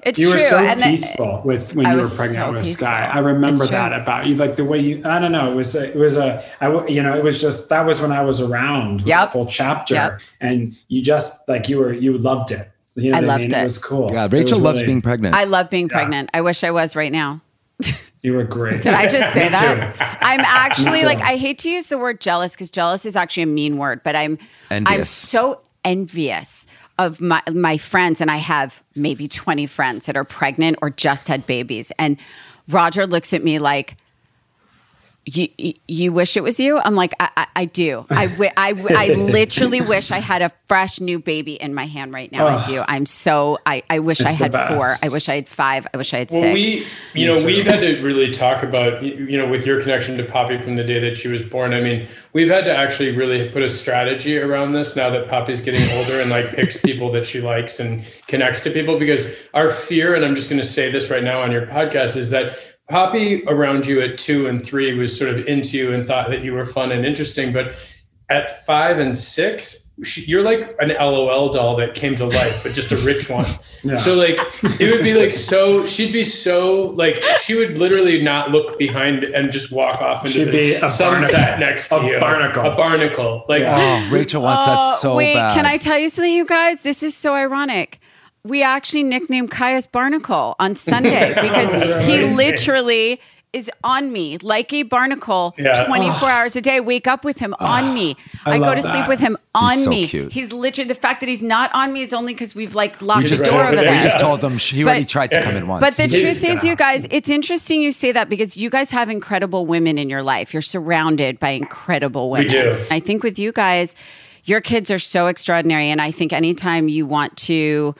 It's you true. were so and peaceful with when I you were pregnant so with peaceful. Sky. I remember that about you, like the way you. I don't know. It was a, it was a. I you know it was just that was when I was around. Yep. The whole chapter, Yep. and you just like you were you loved it. You know I what loved mean? it. It was cool. Yeah, Rachel loves really- being pregnant. I love being pregnant. I wish I was right now. You were great. Did I just say that? too. I'm actually like I hate to use the word jealous because jealous is actually a mean word, but I'm I'm so envious of my my friends and I have maybe 20 friends that are pregnant or just had babies and Rodger looks at me like you, you- you wish it was you? I'm like, I, I, I do. I, I, I literally wish I had a fresh new baby in my hand right now. I do. I'm so, I, I wish I had four. I wish I had five. I wish I had Well, six. we, you know, we've had to really talk about, you know, with your connection to Poppy from the day that she was born. I mean, we've had to actually really put a strategy around this now that Poppy's getting older and like picks people that she likes and connects to people because our fear, and I'm just going to say this right now on your podcast, is that Poppy around you at two and three was sort of into you and thought that you were fun and interesting. But at five and six, you're like an LOL doll that came to life, but just a rich one. Yeah. So like it would be like so she'd be so like she would literally not look behind and just walk off into She'd the be a sunset barnacle. next to A you. barnacle. A barnacle. Like oh, Rachel wants that Oh, so wait, bad. can I tell you something, you guys? This is so ironic. We actually nicknamed Kaius Barnacle on Sunday because he literally is on me like a barnacle Yeah. 24 hours a day. Wake up with him ah, on me. I I, go love to sleep with him on so me. cute. He's literally the fact that he's not on me is only because we've like locked we the door right over over there. there. we just told him she But- already tried to come in once. But the He's- truth is, you guys, it's interesting you say that because you guys have incredible women in your life. You're surrounded by incredible women. We do. I think with you guys, your kids are so extraordinary. And I think anytime you want to,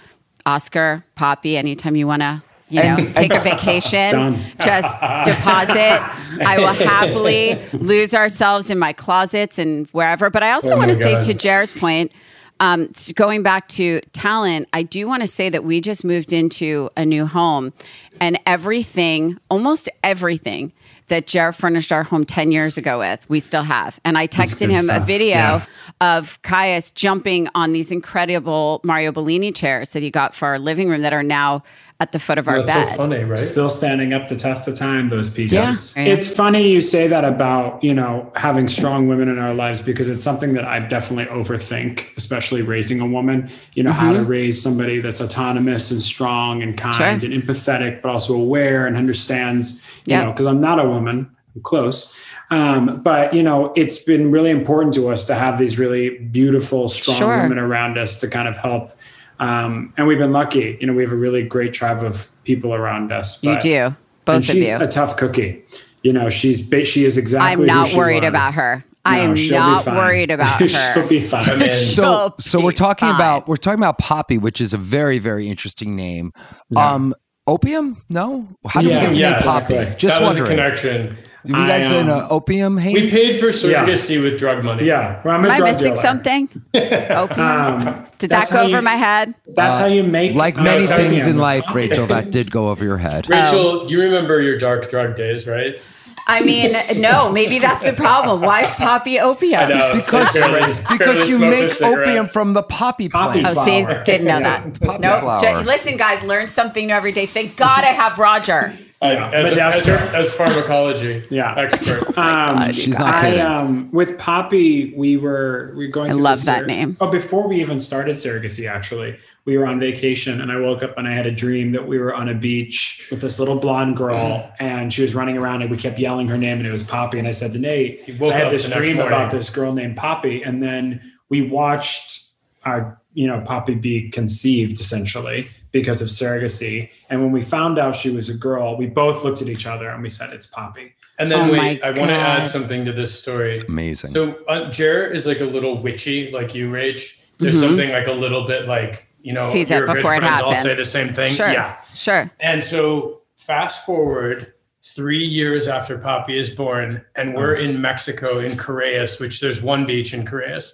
Oscar, Poppy, anytime you want to, you know, And- take a vacation, just deposit. I will happily lose ourselves in my closets and wherever. But I also Oh want to say to Jared's point, um, going back to talent, I do want to say that we just moved into a new home and everything, almost everything that Jared furnished our home 10 years ago with, we still have. And I texted him a video Yeah. of Kaius jumping on these incredible Mario Bellini chairs that he got for our living room that are now at the foot of our that's bed. so funny, right? Still standing up the test of time, those pieces. Yeah. It's funny you say that about, you know, having strong women in our lives because it's something that I definitely overthink, especially raising a woman, you know, how to raise somebody that's autonomous and strong and kind Mm-hmm. Sure. and empathetic, but also aware and understands, you Yeah. know, because I'm not a woman, I'm close. Um, but you know, it's been really important to us to have these really beautiful, strong Sure. women around us to kind of help. Um, and we've been lucky. You know, we have a really great tribe of people around us. You but- do, and both of she's you. a tough cookie. You know, she's ba- she is exactly. I'm who not she worried was. about her. I am she'll not worried about her. she'll be fine. so She'll so we're talking fine. about we're talking about poppy which is a very very interesting name um opium no how do Yeah, we get the yeah, name poppy exactly. just that was a wondering connection. you guys I, in um, an opium haze We paid for surrogacy with drug money. yeah, well, I'm a Am I missing dealer. something? Opium? Um, Did that go over you- my head? That's how you make like uh, many it's things in life rachel that did go over your head Rachel, you remember your dark drug days, right? I mean, no, maybe that's the problem. Why is Poppy opium? I know. because Barely- because barely you make opium from the poppy Poppy Oh, see, didn't know that. Poppy Nope. flower. J- Listen, guys, learn something new every day. Thank God I have Rodger. I- Yeah, as, a, as, that's- as pharmacology Yeah. expert. Um, she's not I, kidding um, with Poppy, we were we were going. I love this that sur- name. Oh, before we even started surrogacy, actually, we were on vacation, and I woke up and I had a dream that we were on a beach with this little blonde girl, Mm. and she was running around, and we kept yelling her name, and it was Poppy. And I said to Nate, woke I had this dream about this girl named Poppy, and then we watched our you know Poppy be conceived essentially because of surrogacy. And when we found out she was a girl, we both looked at each other and we said, "It's Poppy." And then oh wait, I want to add something to this story. amazing So uh, Jer is like a little witchy, like you, Rach. There's something like a little bit like you know, Mm-hmm. Sees it your good before it friends all say the same thing. Sure. Yeah. Sure. And so fast forward three years after Poppy is born, and we're in Mexico in Careyes, which there's one beach in Careyes.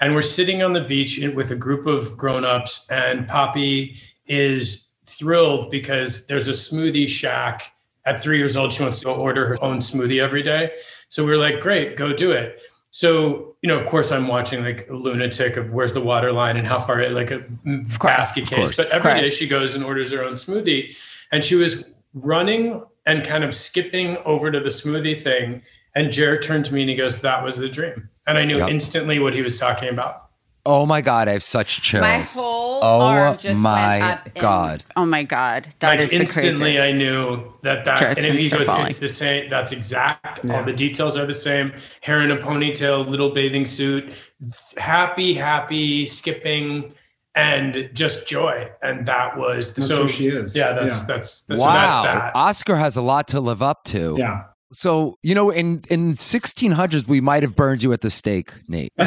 And we're sitting on the beach with a group of grown-ups, and Poppy is thrilled because there's a smoothie shack. At three years old, she wants to go order her own smoothie every day. So we are like, great, go do it. So, you know, of course, I'm watching like a lunatic of where's the water line and how far, like a basket case. but every day she goes and orders her own smoothie. And she was running and kind of skipping over to the smoothie thing. And Jared turned to me and he goes, That was the dream. And I knew Yep. instantly what he was talking about. Oh my god, I have such chills. My whole oh arm just my went up. and- god. oh my god. That is like the instantly craziest. I knew that that Jared's and gonna goes. It's the same, that's exact. Yeah. All the details are the same. Hair in a ponytail, little bathing suit, happy, happy, skipping, and just joy. And that was That's so who she is. Yeah, that's Yeah. that's that's, wow. so that's that. Oscar has a lot to live up to. Yeah. So, you know, in in 1600s we might have burned you at the stake, Nate.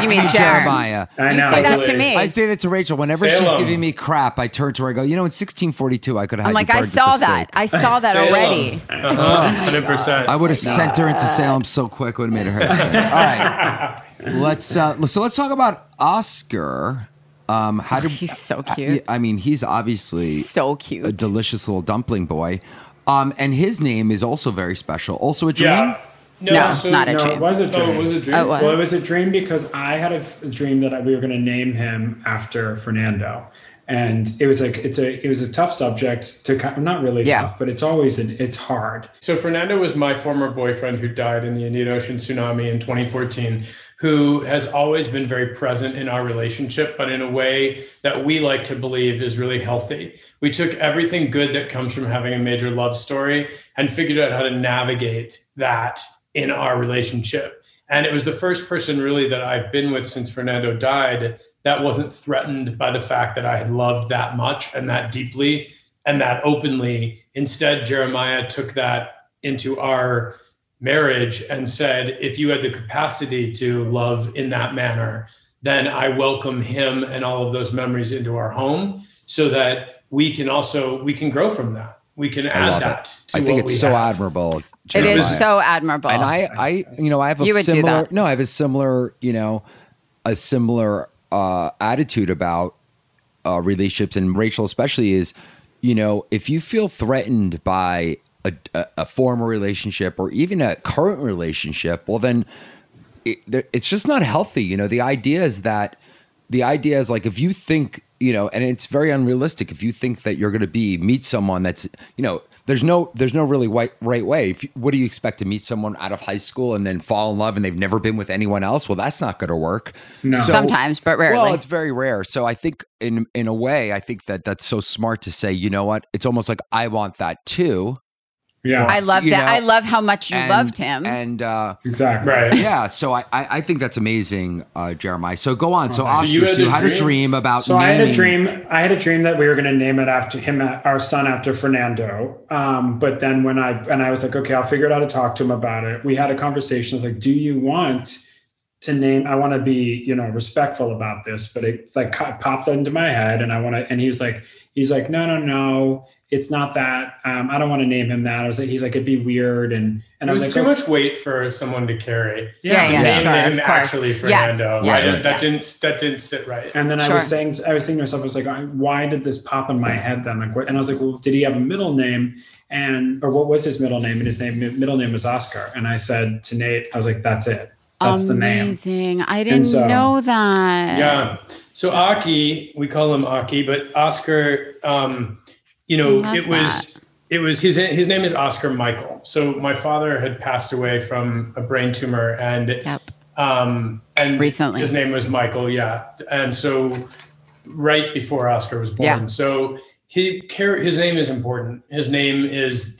You mean Jeremiah. I You know. say that to me. I say that to Rachel whenever she's giving me crap. I turn to her. I go, you know, in 1642, I could have. I'm had like, you I saw that. stake. I saw that Salem. already. Uh-huh, 100%. I would have sent her into Salem so quick. Would have made her. All right, let's. Uh, so let's talk about Oscar. Um, how did He's so cute. I mean, he's obviously So cute, a delicious little dumpling boy. Um, and his name is also very special. Also a dream. yeah. No, No, so, not a no, dream. it was a dream. Oh, it was a dream. It was. Well, it was a dream because I had a, f- a dream that I, we were going to name him after Fernando, and it was like it's a it was a tough subject to kind not really Yeah. tough, but it's always a, it's hard. So Fernando was my former boyfriend who died in the Indian Ocean tsunami in 2014, who has always been very present in our relationship, but in a way that we like to believe is really healthy. We took everything good that comes from having a major love story and figured out how to navigate that in our relationship. And it was the first person really that I've been with since Fernando died that wasn't threatened by the fact that I had loved that much and that deeply and that openly. Instead, Jeremiah took that into our marriage and said, if you had the capacity to love in that manner, then I welcome him and all of those memories into our home so that we can also we can grow from that. We can I add love that it. to I think what it's we so have. admirable. It Jeremiah. is so admirable. and I, I, you know, I have a You would do similar. that. No, I have a similar, you know, a similar uh, attitude about uh, relationships, and Rachel especially is, you know, if you feel threatened by a, a, a former relationship or even a current relationship, well, then it, it's just not healthy. You know, the idea is that the idea is like if you think, you know, and it's very unrealistic if you think that you're going to be meet someone that's, you know, there's no there's no really right, right way. If you, what do you expect to meet someone out of high school and then fall in love and they've never been with anyone else? Well, that's not going to work. No. Sometimes, but rarely. Well, it's very rare. So I think in in a way, I think that that's so smart to say. You know what? It's almost like I want that too. Yeah, I love you that. know, I love how much you And- loved him. and. uh exactly. Right. yeah, so I, I, I think that's amazing, uh, Jeremiah. So go on. So Oscar, you so had you a had a dream? dream about So I had a dream. I had a dream that we were going to name it after him, our son, after Fernando. Um, but then when I and I was like, okay, I'll figure it out how to talk to him about it. We had a conversation. I was like, do you want to name? I want to be, you know, respectful about this, but it like popped into my head, and I want to. And he's like, he's like, no, no, no, it's not that. Um, I don't want to name him that. I was like, he's like, it'd be weird, and and It I was was like, too oh, much weight for someone to carry. Yeah, To yeah, name sure, him of course. actually Yes, Fernando. yes, I didn't- yes. that didn't that didn't sit right. And then I was saying, I was thinking to myself, I was like, why did this pop in my head then? Like, and I was like, well, did he have a middle name? And, or what was his middle name? And his name, middle name was Oscar. And I said to Nate, I was like, that's it. That's the name. Amazing. I didn't so- know that. Yeah. So Aki, we call him Aki, but Oscar, um, you know, it was that. it was his his name is Oscar Michael. So my father had passed away from a brain tumor, and Yep. um, and Recently. his name was Michael. Yeah, and so right before Oscar was born. Yeah. So he his name is important. His name is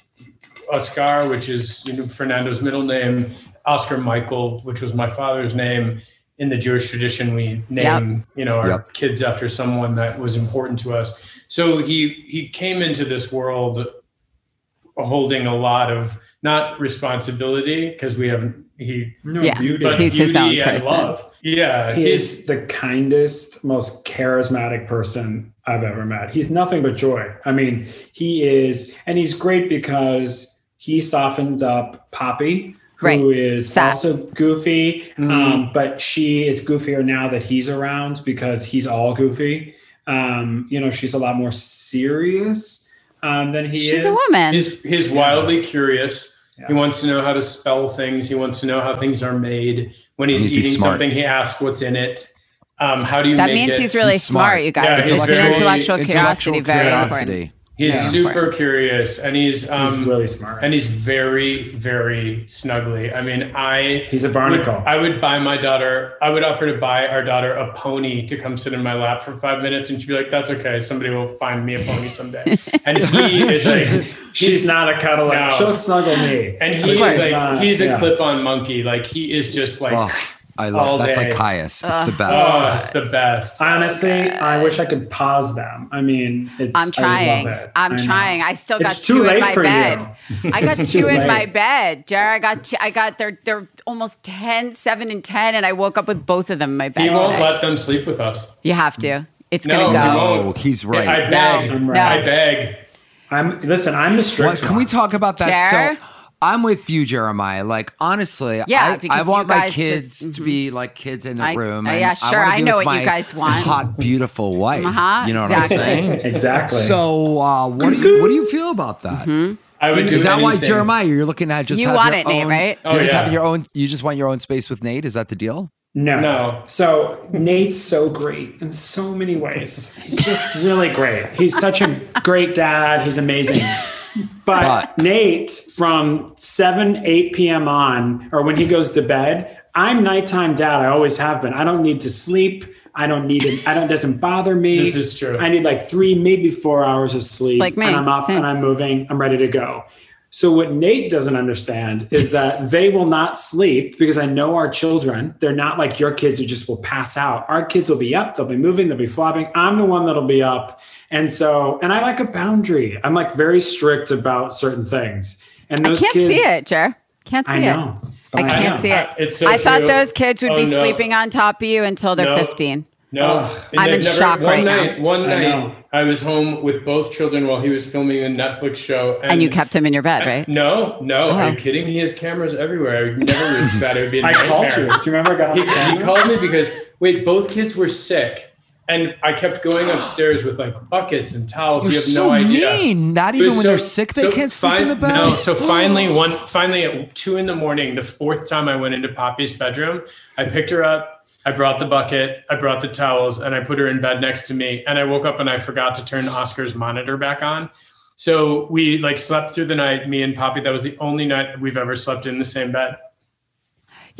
Oscar, which is you know, Fernando's middle name. Oscar Michael, which was my father's name. In the Jewish tradition, we name you know our Yep. kids after someone that was important to us. So he he came into this world holding a lot of not responsibility because we have he No Yeah. beauty. but He's his own and person. love. Yeah, he he's the kindest, most charismatic person I've ever met. He's nothing but joy. I mean, he is, and he's great because he softens up Poppy, Right. who is Sad. also goofy, Mhm. um, but she is goofier now that he's around because he's all goofy. Um, you know, she's a lot more serious um, than he She's is. a woman. He's he's wildly curious. Yeah. He wants to know how to spell things. He wants to know how things are made. When he's Means he's eating smart. something, he asks what's in it. Um, how do you that make means it? he's really He's smart, smart. you guys. Yeah, he's Just very- intellectual curiosity, Intellectual very curiosity. important. He's Yeah. super curious, and he's He's um, really smart. and he's very very snuggly. I mean, I He's a would, barnacle. I would buy my daughter. I would offer to buy our daughter a pony to come sit in my lap for five minutes, and she'd be like, "That's okay. Somebody will find me a pony someday." and he is like, She's not a cuddler. No. She'll snuggle me. and But he she's is like, not- he's a yeah. clip-on monkey. Like he is just like, Oh, I love that's like day. Kaius. It's Ugh. the best. oh, it's the best. Honestly, I wish I could pause them. I mean, it's. I'm trying. I love it. I'm I trying. I still got It's too two in my for bed. you. I got It's two in late. my bed. Jared, I got two, I got they're they're almost 10, 7 and 10 and I woke up with both of them in my bed. He won't today. let them sleep with us. you have to. It's No, going to go. won't. Oh, he's right. I beg. I'm No. I beg. I'm listen. I'm the strict. What, can we talk about that? Jer? So I'm with you, Jeremiah. Like honestly, Yeah, I, I want my kids just- to be like kids in the I- room. uh, yeah, sure, wanna I know with what you guys want. Hot, beautiful wife. Uh-huh, You know exactly. what I'm saying? exactly? So uh, what do you what do you feel about that? Is I would do that why. Jeremiah? You're looking at just You want your it, Nate, own- right? Oh, You're just yeah. having your own. You just want your own space with Nate. Is that the deal? no, No. So Nate's so great in so many ways. He's just really great. He's such a great dad. He's amazing. But, But- Nate, from 7, 8 p.m. on, or when he goes to bed, I'm nighttime dad. I always have been. I don't need to sleep. I don't need it. I don't, it doesn't bother me. This is true. I need like three, maybe four hours of sleep. Like me, And I'm up same. and I'm moving. I'm ready to go. So what Nate doesn't understand is that they will not sleep because I know our children. They're not like your kids who just will pass out. Our kids will be up, they'll be moving, they'll be flopping. I'm the one that'll be up. And so, and I like a boundary. I'm like very strict about certain things. And those I can't kids, see it, Jer. Can't see I know. it. I can't know. see it. I- it's so I thought those kids would Oh, be no. sleeping on top of you until they're No. 15. No, And I'm they've in never- shock one right now. night, One I night, know. I, was home with both children while he was filming a Netflix show, and, And you kept him in your bed, right? No, no, are Oh. you kidding? He has cameras everywhere. I would never risk that. It would be a I called you. Do nightmare. you remember I got He, he called me because wait, both kids were sick, and I kept going upstairs with like buckets and towels. You're you have so no idea. mean. Not even when so- they're sick, they so can't sleep in the bed. No, so finally, one finally at two in the morning, the fourth time I went into Poppy's bedroom, I picked her up. I brought the bucket, I brought the towels, and I put her in bed next to me. And I woke up and I forgot to turn Oscar's monitor back on. So we like slept through the night, me and Poppy. That was the only night we've ever slept in the same bed.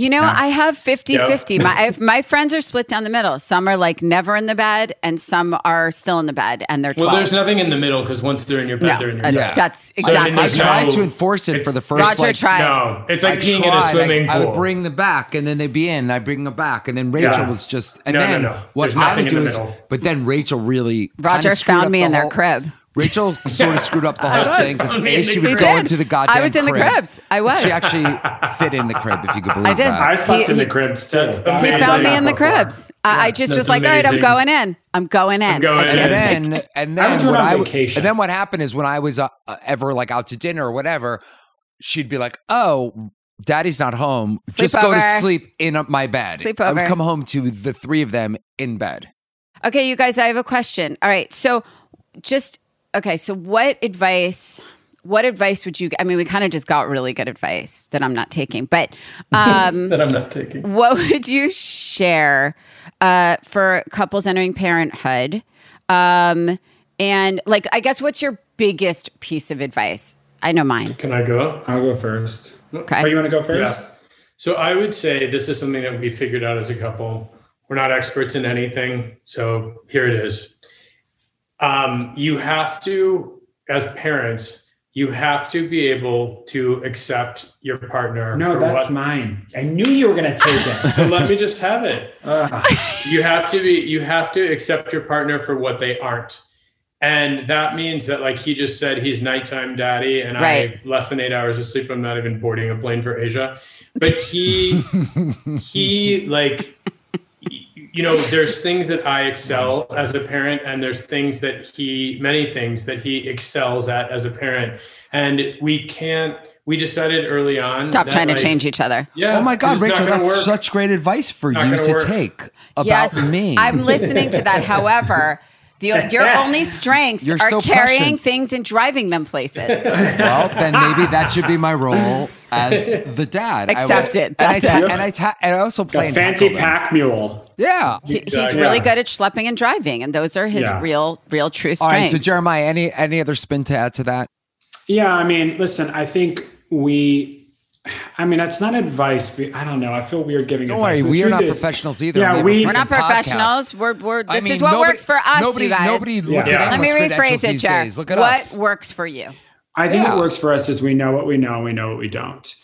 You know, I have 50 Yeah. 50. My, I have- my friends are split down the middle. Some are like never in the bed, and some are still in the bed, and they're 12. Well, there's nothing in the middle because once they're in your bed, no, they're in your bed. Yeah. that's So, I exactly I tried no- to enforce it for the first. Rodger like, tried. No, it's like I peeing in a swimming I, pool. I would bring them back, and then they'd be in. I'd bring them back, and then Rachel Yeah. was just. And No, no, then no. what There's I would do is, middle. but then Rachel really. kinda Rodger found up me the in their crib. Rachel sort of screwed up the whole thing because found me a in she the would crib. go He the goddamn. I was in the cribs. I was. She actually fit in the crib, if you could believe I did. that. I slept He- in the cribs too. That's He found me in the before. cribs. I, I just that's was like, all right, I'm going in. I'm going in. I'm going I in. can't and then and I then would what I and then what happened is when I was uh, uh, ever like out to dinner or whatever, she'd be like, "Oh, daddy's not home. Just go to sleep in uh, my bed." I would Sleepover. come home to the three of them in bed. Okay, you guys, I have a question. All right. So just okay, so what advice what advice would you I mean, we kind of just got really good advice that I'm not taking, but um that I'm not taking. what would you share uh for couples entering parenthood? Um and like I guess what's your biggest piece of advice? I know mine. Can I go? I'll go first. Okay. Oh, you want to go first? Yeah. So I would say this is something that we figured out as a couple. We're not experts in anything, so here it is. Um, you have to, as parents, you have to be able to accept your partner. No, for that's what, mine. I knew you were going to take it. So let me just have it. Ugh. You have to be. You have to accept your partner for what they aren't. And that means that, like he just said, he's nighttime daddy, and Right. I less than eight hours of sleep. I'm not even boarding a plane for Asia. But he, he like, y- you know, there's things that I excel as a parent, and there's things that he, many things that he excels at as a parent, and we can't. We decided early on. Stop that, trying to change each other. Yeah. oh my God, it's Rachel, that's work. such great advice for Not you gonna to work. take about yes, me. I'm listening to that. However, The, your only strengths You're are so carrying prescient. things and driving them places. Well, then maybe that should be my role as the dad. I would- Accept it. And I, ta- it. and I, ta- and I also play A fancy tackle them. pack mule. Yeah. He- he's Yeah. really good at schlepping and driving, and those are his Yeah. real, real true All right. So Jeremiah, any any other spin to add to that? Yeah, I mean, listen, I think we. I mean, that's not advice. I don't know. I feel weird giving Don't advice. worry, we are truth not is- professionals either. Yeah, we- We're not freaking podcast. professionals. We're, we're this I mean, is what nobody- works for us, Nobody, you guys. nobody looks Yeah. at Let me rephrase it, Jack. Look at what us. works for you? I think Yeah. what works for us is we know what we know, and we know what we don't.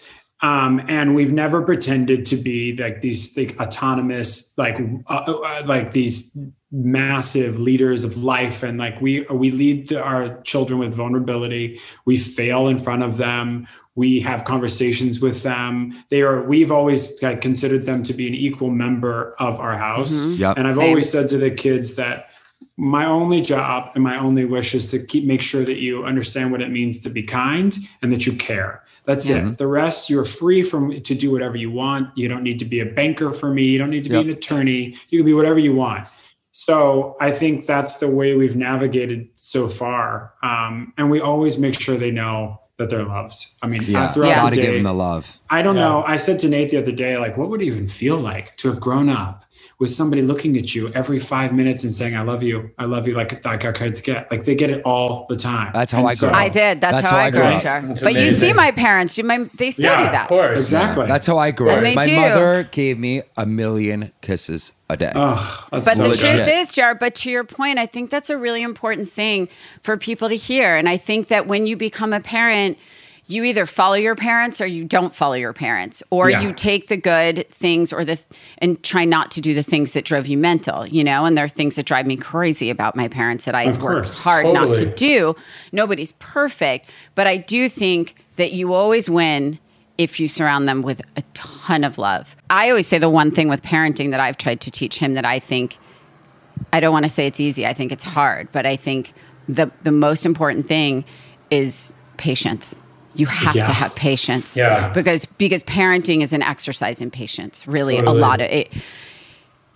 Um, and we've never pretended to be like these like autonomous, like uh, uh, like these massive leaders of life. And like we we lead the- our children with vulnerability. We fail in front of them. We have conversations with them. They are. We've always considered them to be an equal member of our house. Yep. And I've Same. always said to the kids that my only job and my only wish is to keep make sure that you understand what it means to be kind and that you care. That's it. The rest, you're free from to do whatever you want. You don't need to be a banker for me. You don't need to Yep. be an attorney. You can be whatever you want. So I think that's the way we've navigated so far, um, and we always make sure they know that they're loved. I mean, Yeah. throughout Yeah. the day, give them the love. I don't Yeah. know. I said to Nate the other day, like, what would it even feel like to have grown up with somebody looking at you every five minutes and saying, I love you. I love you, like, like our kids get. Like, they get it all the time. That's how And I grew so- up. I did. That's, That's how, how I I grew grew up. up. Jer. But you see my parents. You, my, they still Yeah, do that. of course. Exactly. That's how I grew up. My do. mother gave me a million kisses a day. Oh, that's But so the legit. truth is, Jer, but to your point, I think that's a really important thing for people to hear. And I think that when you become a parent, you either follow your parents or you don't follow your parents, or Yeah. you take the good things or the and try not to do the things that drove you mental, you know. And there are things that drive me crazy about my parents that I Of worked course. hard not to do. Nobody's perfect, but I do think that you always win if you surround them with a ton of love. I always say the one thing with parenting that I've tried to teach him that I think I don't want to say it's easy. I think it's hard, but I think the the most important thing is patience. You have Yeah. to have patience. Yeah. Because because parenting is an exercise in patience. Really Totally. a lot of it.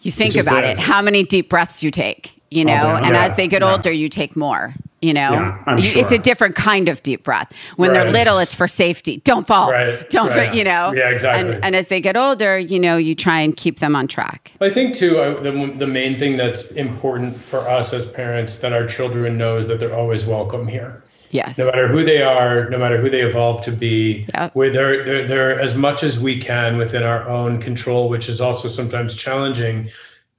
You think is about it, how many deep breaths you take, you know, and Yeah. as they get older, you take more. You know, Yeah, I'm it's a different kind of deep breath. When they're little, it's for safety. Don't fall. Right, Don't, right. you know. Yeah, exactly. And, and as they get older, you know, you try and keep them on track. I think too I, the the main thing that's important for us as parents that our children know is that they're always welcome here. Yes. No matter who they are, no matter who they evolve to be, Yep. where they're, they're they're as much as we can within our own control, which is also sometimes challenging.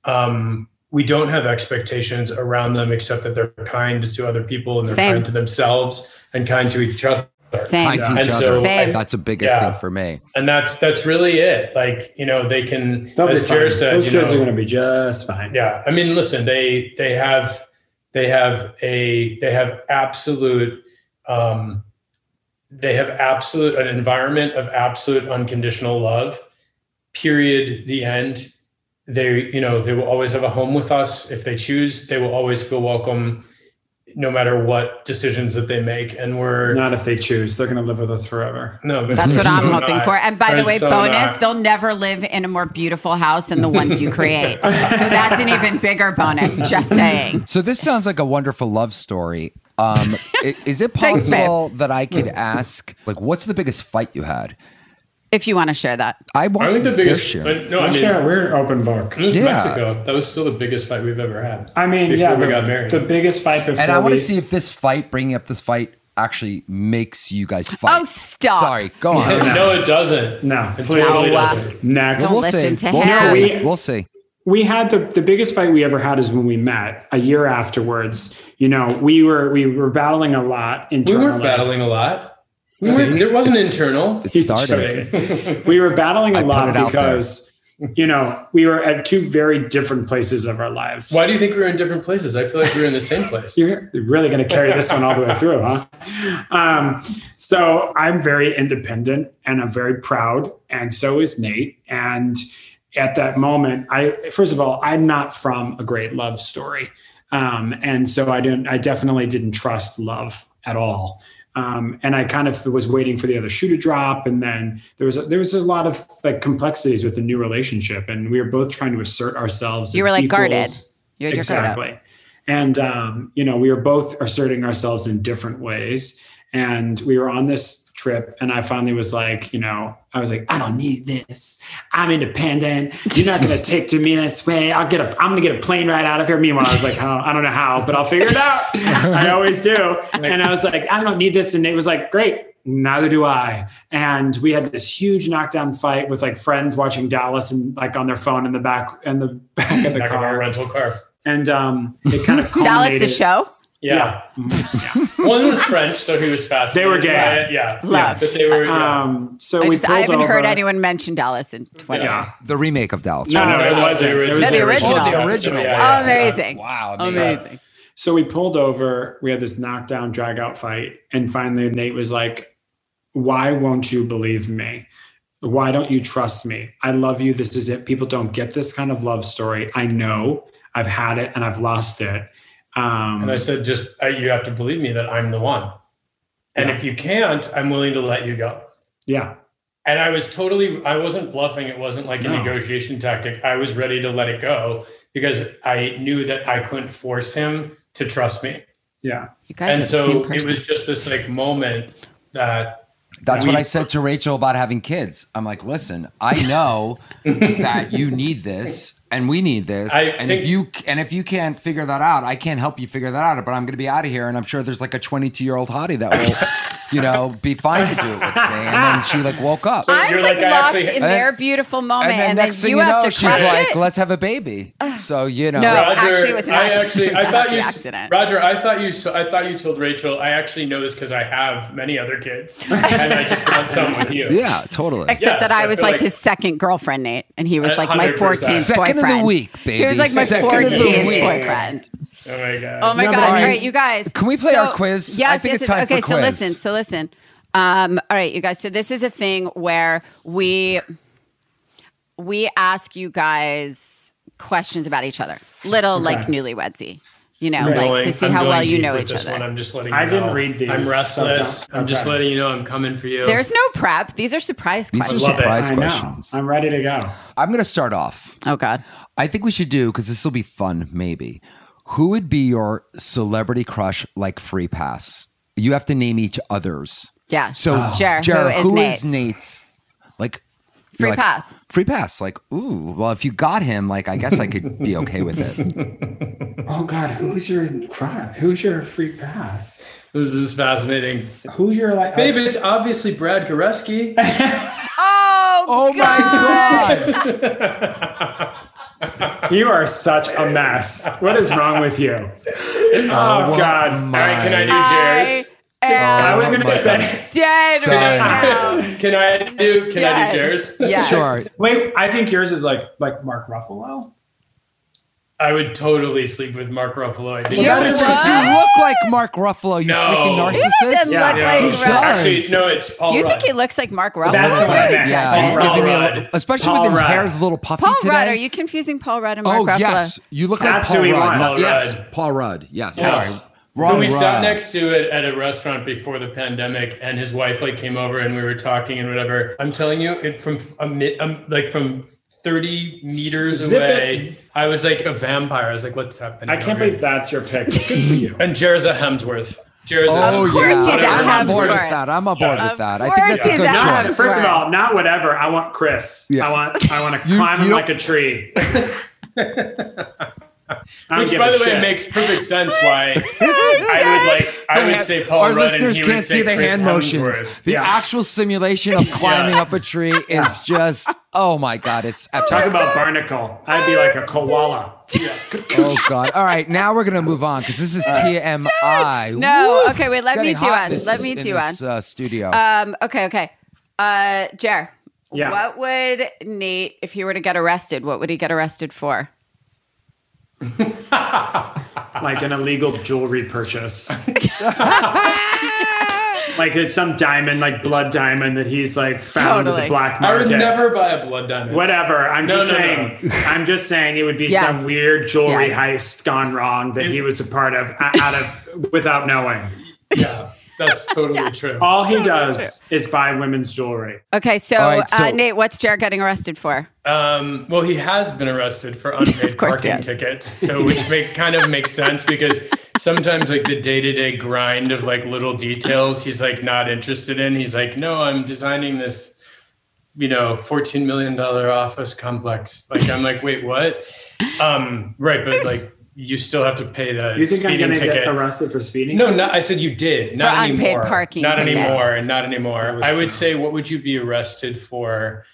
Um, we don't have expectations around them except that they're kind to other people and they're Same. kind to themselves and kind to each other. Same. Kind to And each so other. Same. That's the biggest Yeah. thing for me. And that's that's really it. Like you know, they can They'll be as fine. Jared said, Those you kids know, are going to be just fine. yeah i mean listen they they have they have a they have absolute um they have absolute an environment of absolute unconditional love. Period. The end. They you know they will always have a home with us. If they choose they will always feel welcome no matter what decisions that they make and we're Not if they choose. They're going to live with us forever. no but That's what I'm hoping not. for. And by the way, so bonus, not. they'll never live in a more beautiful house than the ones you create. so that's an even bigger bonus, just saying. So this sounds like a wonderful love story. Um, is it Thanks, possible that I could ask, like, what's the biggest fight you had? If you want to share that. I want i think the their biggest share. but no i I'll mean share. We're open book. it was Yeah. mexico that was still the biggest fight we've ever had I mean, Before yeah, we the, got married. the biggest fight before And I want to see if this fight, bringing up this fight, actually makes you guys fight. Oh, stop. Sorry, go on. no it doesn't No, it please. totally No, uh, doesn't Next. Don't we'll listen see. to we'll him. see. We- we'll see. we had the the biggest fight we ever had is when we met a year afterwards. You know, we were we were battling a lot We internally. weren't battling a lot. We See? weren't, there wasn't It's- internal. It He's started. we were battling a I lot it out there. because you know we were at two very different places of our lives. Why do you think we were in different places? I feel like we were in the same place. You're really going to carry this one all the way through, huh? Um, so I'm very independent and I'm very proud, and so is Nate. And at that moment, I first of all, I'm not from a great love story, um, and so I didn't. I definitely didn't trust love at all. Um, and I kind of was waiting for the other shoe to drop, and then there was a, there was a lot of like complexities with the new relationship, and we were both trying to assert ourselves. You were like equals. guarded. You had your guard up. exactly. And um, you know, we were both asserting ourselves in different ways. And we were on this trip, and I finally was like, you know, I was like, I don't need this. I'm independent. You're not gonna take to me this way. I'll get a. I'm gonna get a plane ride out of here. Meanwhile, I was like, oh, I don't know how, but I'll figure it out. I always do. And I was like, I don't need this. And Nate was like, great. Neither do I. And we had this huge knockdown fight with like friends watching Dallas and like on their phone in the back in the back of the Back of our car. rental car. And um, it kind of Dallas, the show. Yeah. One was French, so he was fast. They were gay. Yeah. Love. But they were. Yeah. Um, so I, we just, I haven't over. heard anyone mention Dallas in 20 Yeah. years. The remake of Dallas. No, no, No, it wasn't. the It was No, the original. Oh, the original. Yeah, Oh, yeah, yeah. amazing. Wow, Amazing. So we pulled over. We had this knockdown, drag out fight. And finally, Nate was like, Why won't you believe me? Why don't you trust me? I love you. This is it. People don't get this kind of love story. I know I've had it and I've lost it. Um, And I said, just uh, you have to believe me that I'm the one. And Yeah. if you can't, I'm willing to let you go. yeah. And I was totally, I wasn't bluffing. It wasn't like a negotiation tactic. I was ready to let it go because I knew that I couldn't force him to trust me. Yeah. You guys and are the so it was just this like moment that That's We- what I said to Rachel about having kids. I'm like, listen, I know that you need this and we need this. I and think- if you and if you can't figure that out, I can't help you figure that out. But I'm going to be out of here, and I'm sure there's like a 22 year old hottie that will, you know, be fine to do it with me. And then she like woke up. So- I'm You're like, like, I lost actually- in And- their beautiful moment, and then and, next then thing you, you, have know, to she's crush like, it. let's have a baby. So you know, No. Rodger, actually, it was an I actually, It was I a thought you, accident. Rodger, I thought you, so I thought you told Rachel. I actually know this because I have many other kids, and I just want some with you. yeah, totally. Except Yeah, that so I I was feel like, like- his second girlfriend, Nate, and he was like my 100%. 14th Second of the boyfriend. week, He was like my baby. Second of 14th boyfriend. Oh my god. Oh my No, god! I All mean- right, you guys. Can we play our quiz? Yes, I think yes, it's yes. time for okay, so listen. So listen. Um, all right, you guys. So this is a thing where we we ask you guys questions about each other, little like newlywedsy. You know, I'm like going- to see I'm how well you know each other. One. I'm just letting. You I didn't read these, I'm restless. so don't- I'm just okay. letting you know I'm coming for you. There's no prep. These are surprise These are questions. love surprise I know. questions. I'm ready to go. I'm going to start off. Oh God. I think we should do because this will be fun. Maybe who would be your celebrity crush like free pass? You have to name each other's. Yeah. So, oh. Jer, Jared, who is who Nate's? is Nate's? Like Free like, pass. Free pass. Like, ooh. Well, if you got him, like, I guess I could be okay with it. Oh God, who's your crush? Who's your free pass? This is fascinating, Who's your like? babe. It's obviously Brad Goreski. Oh. Oh my god! You are such a mess. What is wrong with you? Oh, oh what God. my- All right, can I do I Jer's? Oh, I was gonna my say. dead right now. Can I do? Can I do Jer's? Yes. Sure. Wait, I think yours is like like Mark Ruffalo. I would totally sleep with Mark Ruffalo. I think Yeah, but it's because you look like Mark Ruffalo, you No. freaking He narcissist. doesn't Yeah, look yeah. like He Ruff- does. Actually, no, it's Paul You Rudd. think he looks like Mark Ruffalo? That's what I meant. Yeah, Paul he's Rudd. me a especially Paul with his hair a little puffy Paul today. Rudd. Are you confusing Paul Rudd and Mark oh Ruffalo? yes, you look like Paul who he Rudd. Yes, Paul Rudd. Yes, Yeah. sorry, When wrong we sat next to it at a restaurant before the pandemic, and his wife like came over and we were talking and whatever. I'm telling you, it from a mi- um, like from 30 meters Zip away, it. I was like a vampire. I was like, "What's happening?" I can't over believe that's your pick. Good for you. And Jerza Hemsworth. Jerza. Oh Of course yeah, he's a I'm on board with that. I'm on board Yeah. with that. I think that's a good a Not, choice. first of all, not whatever. I want Chris. Yeah. I want I want to climb you him don't- like a tree. I don't Which, by a the way, shit. makes perfect sense. Why I would like I would say Paul Our Rudd and listeners he would can't say see the Chris hand motions. Hemsworth. The Yeah. actual simulation of climbing up a tree is just oh my god, it's epic. Talk about barnacle. I'd be like a koala. Oh god! All right, now we're gonna move on because this is TMI. No, Woo! okay, wait, let It's me getting do one. Let me in do this, Uh, studio. Um, okay, okay. Uh, Jer, Yeah. what would Nate, if he were to get arrested, what would he get arrested for? like an illegal jewelry purchase. like it's some diamond, like blood diamond that he's like found at the black market. I would never buy a blood diamond. Whatever. I'm No, just no, no. saying. I'm just saying it would be Yes. some weird jewelry Yes. heist gone wrong that he was a part of out of without knowing. Yeah. That's totally true. All he does is buy women's jewelry. Okay, so, All right, so- uh, Nate, what's Jared getting arrested for? Um, well, he has been arrested for unpaid parking tickets, so which make kind of makes sense because sometimes like the day to day grind of like little details, he's like not interested in. He's like, no, I'm designing this, you know, fourteen million dollar office complex. Like I'm like, wait, what? Um, right, but like you still have to pay the You think I'm speeding going to ticket. get arrested for speeding? No, not, I said you did. Not For unpaid anymore. parking Not tickets. anymore. Not anymore. was I would say, what would you be arrested for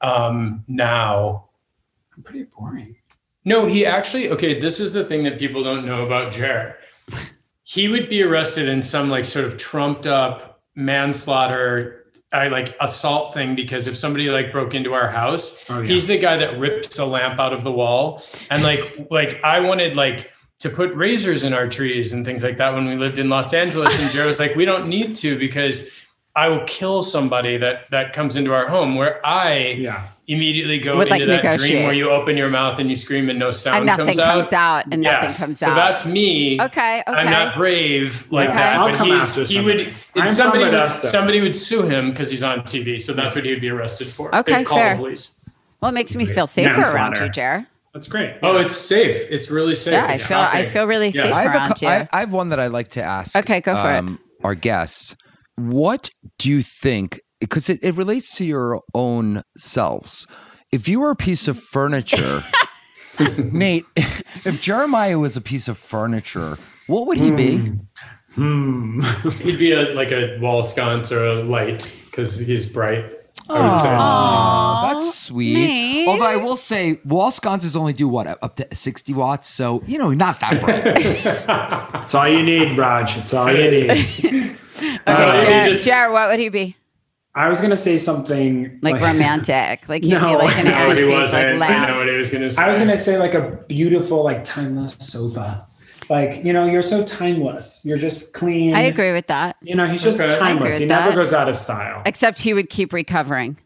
um, now? I'm pretty boring. No, he actually. Okay, this is the thing that people don't know about Jared. He would be arrested in some like sort of trumped up manslaughter, I like assault thing because if somebody like broke into our house, Oh, yeah. he's the guy that rips a lamp out of the wall. And like, like I wanted like to put razors in our trees and things like that when we lived in Los Angeles. And Jared was like, we don't need to because I will kill somebody that that comes into our home. Where I Yeah. immediately go Would, like, into that negotiate. dream where you open your mouth and you scream and no sound comes out. And nothing comes, comes out. out, and Yes. nothing comes so out. So that's me. Okay, I'm okay. not brave like Yeah, that. I'll but come he's, after he would. I'm somebody would Modesto. somebody would sue him because he's on TV. So that's what he would be arrested for. Okay, They'd call fair. the police. well, it makes me feel safer around Manslaughter. you, Jared. That's great. Oh, it's safe. It's really safe. Yeah, I It's feel I feel really Yeah. safe I have, a, around cou- you. I, I have one that I'd like to ask. um, Okay, go for it. Our guests. What do you think? Because it, it relates to your own selves. If you were a piece of furniture, Nate, if Jeremiah was a piece of furniture, what would he be? Hmm. He'd be a, like a wall sconce or a light because he's bright. I would say. Aw, that's sweet. Nate. Although I will say, wall sconces only do what up to sixty watts, so you know, not that bright. That's all you need, Raj. It's all you need. Okay, Uh, he Jared, just- Jared, what would he be? I was gonna say something Like romantic, like he'd be No, like an no, No, antique, he like wasn't. I know what he was going to say. I was gonna say like a beautiful, like timeless sofa. Like you know, you're so timeless. You're just clean. I agree with that. You know, he's just Okay. Timeless. He never that. goes out of style. Except he would keep recovering.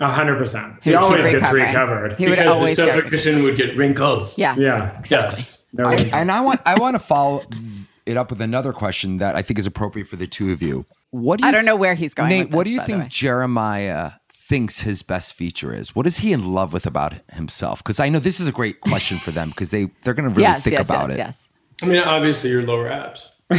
A hundred percent. He He would keep always gets recovered. He because the sofa cushion would get wrinkles. Yes. Yeah. Yes. No, I- and I want I want to follow it up with another question that I think is appropriate for the two of you. What do you I don't know where he's going. Nate, with what do you by think. Jeremiah thinks his best feature is? What is he in love with about himself? Because I know this is a great question for them because they they're going to really yes, think yes, about yes, it. Yes. I mean, obviously, your lower abs. um,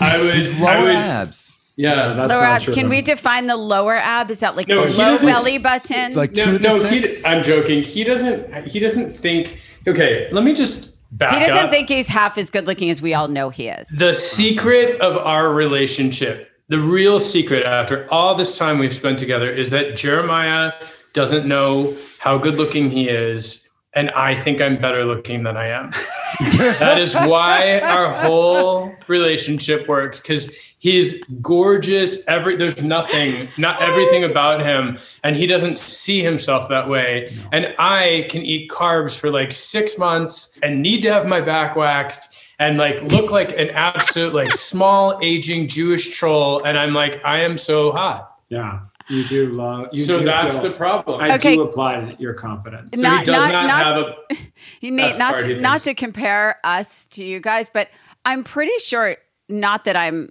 I would. Lower I would. abs, Yeah. that's Lower not abs. true. Can we define the lower ab? Is that like No, the low doesn't- belly button? like two no, to the no. He. I'm joking. He doesn't. He doesn't think. Okay, let me just back he doesn't up. think he's half as good looking as we all know he is. the secret of our relationship, the real secret after all this time we've spent together, is that Jeremiah doesn't know how good looking he is. And I think I'm better looking than I am. that is why our whole relationship works because he's gorgeous. Every there's nothing, not everything about him, and he doesn't see himself that way. And I can eat carbs for like six months and need to have my back waxed and like look like an absolute like small aging Jewish troll. And I'm like, I am so hot. Yeah, you do love. You so do that's feel- the problem. I Okay. do applaud your confidence. so Not- he does not- not, not- have a You Nate, That's not to, not to compare us to you guys, but I'm pretty sure not that I'm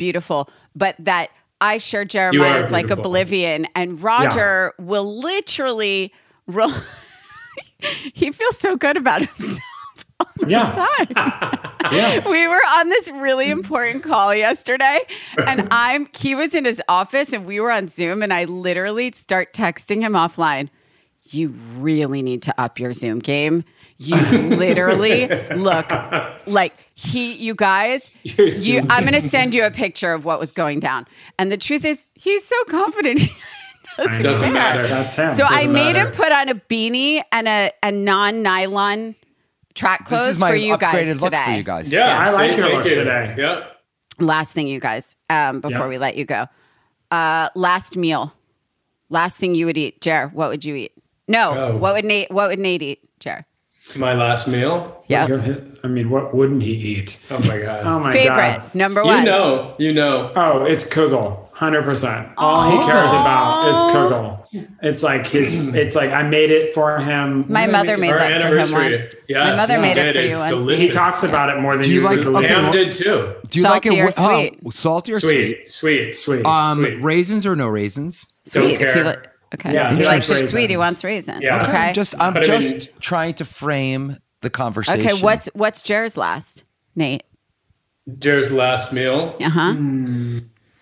beautiful, but that I share Jeremiah's like oblivion, and Rodger will literally. Roll, he feels so good about himself. Yeah, time. yeah. we were on this really important call yesterday and I'm he was in his office and we were on Zoom and I literally start texting him offline. You really need to up your Zoom game. You literally look like he you guys you I'm going to send you a picture of what was going down. And the truth is he's so confident. He doesn't, Doesn't matter. That's him. So I Doesn't made him put on a beanie and a, a non-nylon track This clothes is my for you guys look today. for you guys. yeah. I like your look you. today. Yep. last thing you guys um before Yeah. we let you go uh last meal last thing you would eat jer what would you eat no Oh. what would nate what would nate eat jer My last meal. yeah I mean, what wouldn't he eat? Oh my god. Oh my favorite god. number one. you know. You know. Oh, it's Kugel. Hundred percent. All he cares about is Kugel. It's like his. It's like I made it for him. My mother made Our that for him anniversary. once. Yes, My mother made it did. for you It's once. He talks about it more than Do you like- believe. okay, Pam did too. Do you like it Salty or sweet? Oh, salty or sweet? Sweet, sweet, Sweet. Um, Sweet. raisins or no raisins? Sweet. Don't If you care. Like, okay. Yeah, he he likes likes it sweet. He wants raisins. Yeah. Okay. I'm just I'm But I just mean- trying to frame the conversation. okay. What's what's Jer's last? Nate. Jer's last meal. Uh huh.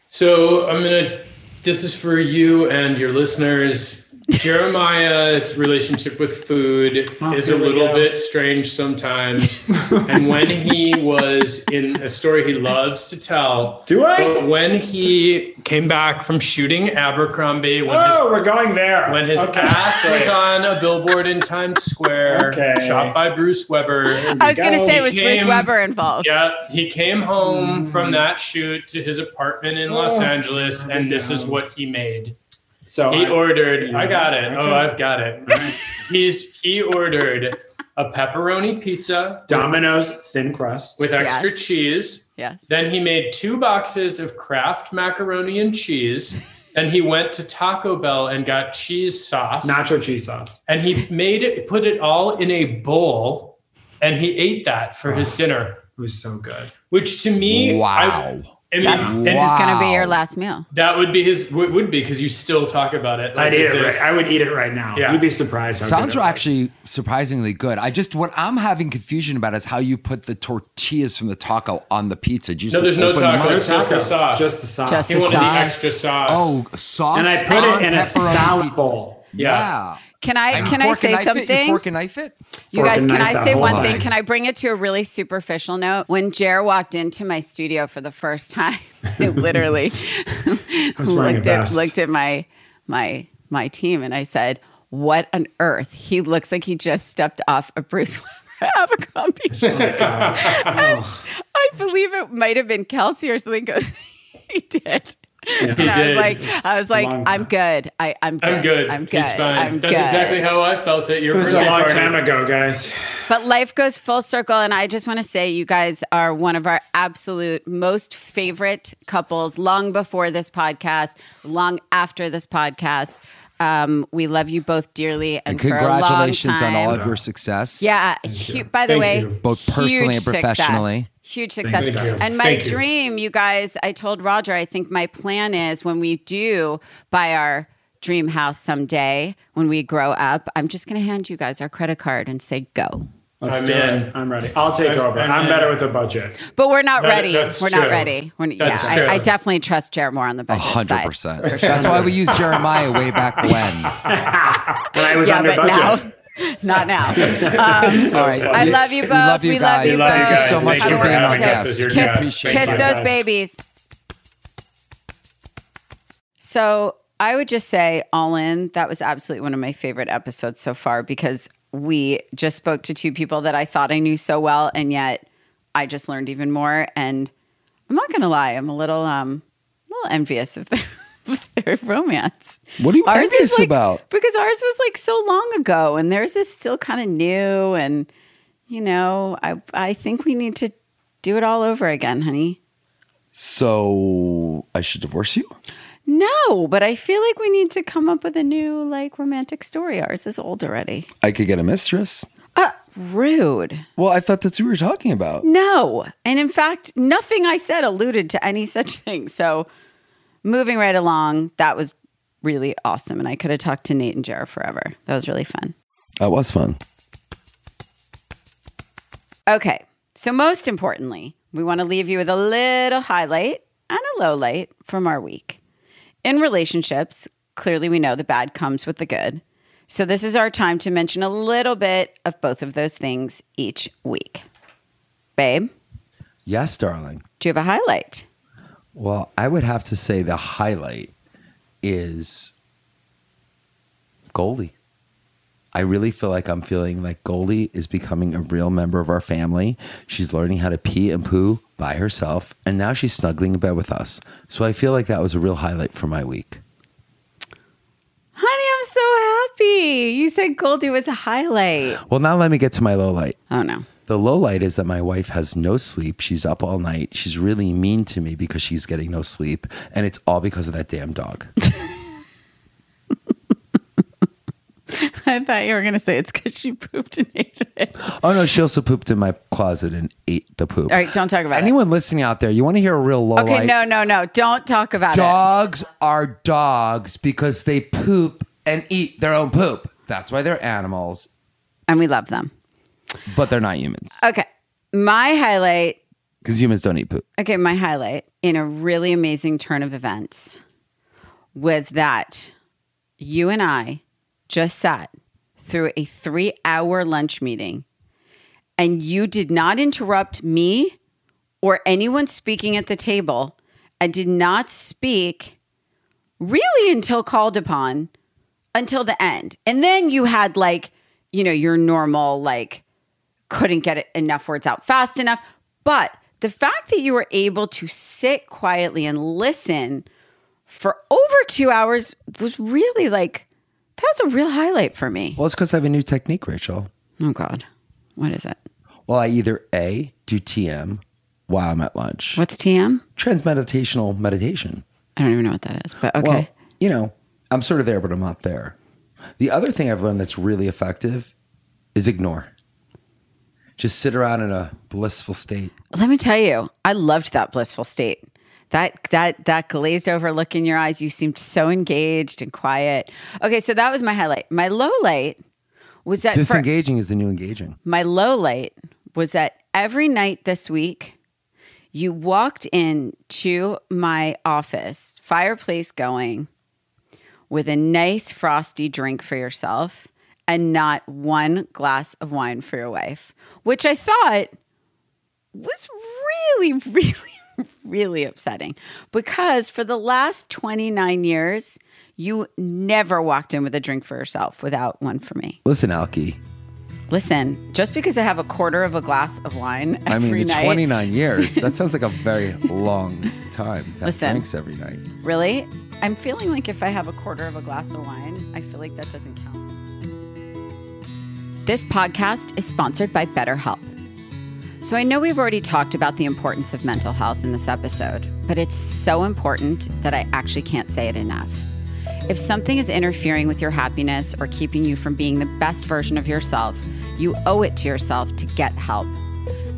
So I'm gonna. This is for you and your listeners. Jeremiah's relationship with food Oh, is a little bit strange sometimes. and when he was in a story he loves to tell, Do I? but when he came back from shooting Abercrombie, when his Oh, we're going there. when his Okay. ass was on a billboard in Times Square, Okay. shot by Bruce Weber. I was going to go. say, was He Bruce Weber involved? Yeah, he came home from mm. that shoot to his apartment in Los Oh, Angeles, and this is what he made. So He I- ordered. I got it. Oh, I've got it. He's he ordered a pepperoni pizza Domino's thin crust. with extra Yes. cheese. Yes. Then he made two boxes of Kraft macaroni and cheese. Then he went to Taco Bell and got cheese sauce. nacho cheese sauce. and he made it, put it all in a bowl, and he ate that for his dinner. It was so good. Which to me, Wow. I, I mean, That's, and this is going to be your last meal. that would be his. Would would be because you still talk about it. I'd eat it. if- Right. I would eat it right now. Yeah. You'd be surprised. How Sounds good it was. actually surprisingly good. I just what I'm having confusion about is how you put the tortillas from the taco on the pizza. Did you No, there's no open them taco. up? It's just the sauce. Just the sauce. Just He the wanted sauce. the extra sauce. Oh, sauce. and I put it in a pepperoni salad pizza. bowl. Yeah. Can I And can I say knife You something? fork and knife it. You Fork guys, can I say one thing. thing? Can I bring it to a really superficial note? When Jer walked into my studio for the first time, I literally looked at vest. looked at my my my team and I said, "What on earth? He looks like he just stepped off a Bruce Weber Abercrombie oh shirt." And I believe it might have been Kelsey or something. Goes, he did. And I was did. like, It's I was like, I'm good. I, I'm good. I'm good. I'm good. He's fine. I'm That's good. exactly how I felt at your It was a long party. time ago, guys. But life goes full circle. And I just want to say, you guys are one of our absolute most favorite couples long before this podcast, long after this podcast. Um, we love you both dearly. And, And for a long congratulations on all of your success. Yeah. hu- by the Thank way, you. Both personally huge and professionally. Success. Huge success. Thank you. And my Thank you. dream, you guys, I told Rodger, I think my plan is when we do buy our dream house someday, when we grow up, I'm just going to hand you guys our credit card and say, go. Let's I'm do in. it. I'm ready. I'll take I'm- over. I'm I'm, better with a budget. But we're not That- ready. that's We're not ready. We're, That's yeah, true. I, I definitely trust Jared more on the A budget hundred side. percent. That's why we used Jeremiah way back when. When I was Yeah, under but budget. now, not now. Um, all right. I love you We both. love you We love guys. you Thank both. you so much Have for a being our wonderful day. guest. Kiss, guest. kiss those guys. babies. So I would just say, all in, that was absolutely one of my favorite episodes so far because we just spoke to two people that I thought I knew so well, and yet I just learned even more. And I'm not going to lie, I'm a little, um, a little envious of their romance. What are you Ours envious like- about? Because ours was like so long ago, and theirs is still kind of new. And you know, I I think we need to do it all over again, honey. So I should divorce you? No, but I feel like we need to come up with a new like romantic story. Ours is old already. I could get a mistress. Uh, rude. Well, I thought that's what we were talking about. No. And in fact, nothing I said alluded to any such thing. So moving right along, that was really awesome. And I could have talked to Nate and Jared forever. That was really fun. That was fun. Okay. So, most importantly, we want to leave you with a little highlight and a low light from our week. In relationships, clearly we know the bad comes with the good. So, this is our time to mention a little bit of both of those things each week. Babe, Yes, darling. do you have a highlight? Well, I would have to say the highlight is Goldie. I really feel like I'm feeling like Goldie is becoming a real member of our family. She's learning how to pee and poo by herself, and now she's snuggling in bed with us. So I feel like that was a real highlight for my week. Honey, I'm so happy. You said Goldie was a highlight. Well, now let me get to my low light. Oh, no. The low light is that my wife has no sleep. She's up all night. She's really mean to me because she's getting no sleep. And it's all because of that damn dog. I thought you were going to say it's because she pooped and ate it. oh, no, she also pooped in my closet and ate the poop. All right, don't talk about it. Anyone listening out there, you want to hear a real low. Okay, light? no, no, no. Don't talk about it. Dogs are dogs because they poop and eat their own poop. That's why they're animals, And we love them. but they're not humans Okay. My highlight because humans don't eat poop. Okay, my highlight in a really amazing turn of events was that you and I just sat through a three hour lunch meeting and you did not interrupt me or anyone speaking at the table and did not speak really until called upon until the end. And then you had like, you know, your normal, like, couldn't get enough words out fast enough. But the fact that you were able to sit quietly and listen for over two hours was really like, that was a real highlight for me. Well, it's because I have a new technique, Rachel. Oh, God. What is it? Well, I either A, do TM while I'm at lunch, What's TM? transmeditational meditation. I don't even know what that is, but okay. Well, you know, I'm sort of there, but I'm not there. The other thing I've learned that's really effective is ignore. Just sit around in a blissful state. Let me tell you, I loved that blissful state. That that that glazed over look in your eyes, you seemed so engaged and quiet. Okay, so that was my highlight. My low light was that for- Disengaging is the new engaging. my low light was that every night this week you walked in to my office fireplace going with a nice frosty drink for yourself and not one glass of wine for your wife which i thought was really really really upsetting because for the last 29 years you never walked in with a drink for yourself without one for me Listen, Alki. Listen, just because I have a quarter of a glass of wine every I mean, night, 29 years. That sounds like a very long time to have Listen. drinks every night. really, I'm feeling like if I have a quarter of a glass of wine, I feel like that doesn't count. This podcast is sponsored by BetterHelp. So I know we've already talked about the importance of mental health in this episode, but it's so important that I actually can't say it enough. If something is interfering with your happiness or keeping you from being the best version of yourself, you owe it to yourself to get help.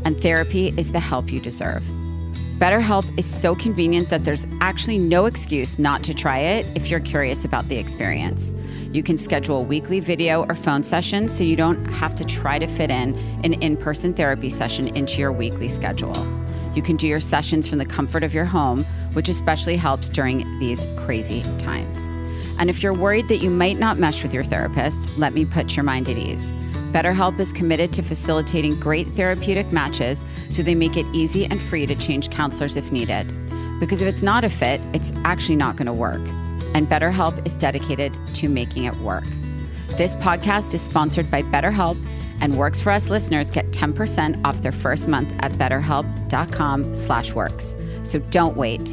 And therapy is the help you deserve. BetterHelp is so convenient that there's actually no excuse not to try it if you're curious about the experience. You can schedule weekly video or phone sessions so you don't have to try to fit in an in person therapy session into your weekly schedule. You can do your sessions from the comfort of your home, which especially helps during these crazy times. And if you're worried that you might not mesh with your therapist, let me put your mind at ease. BetterHelp is committed to facilitating great therapeutic matches so they make it easy and free to change counselors if needed. Because if it's not a fit, it's actually not going to work. And BetterHelp is dedicated to making it work. This podcast is sponsored by BetterHelp, and Works for Us listeners get 10% off their first month at betterhelp.com slash works. So don't wait.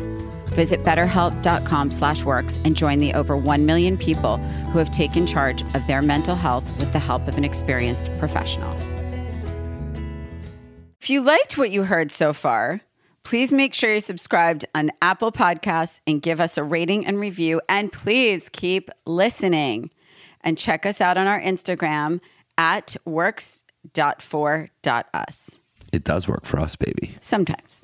Visit betterhelp.com slash works and join the over 1 million people who have taken charge of their mental health with the help of an experienced professional. If you liked what you heard so far, please make sure you're subscribed on Apple Podcasts and give us a rating and review. And please keep listening and check us out on our Instagram at works.for.us. It does work for us, baby. Sometimes.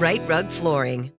Rite Rug Flooring.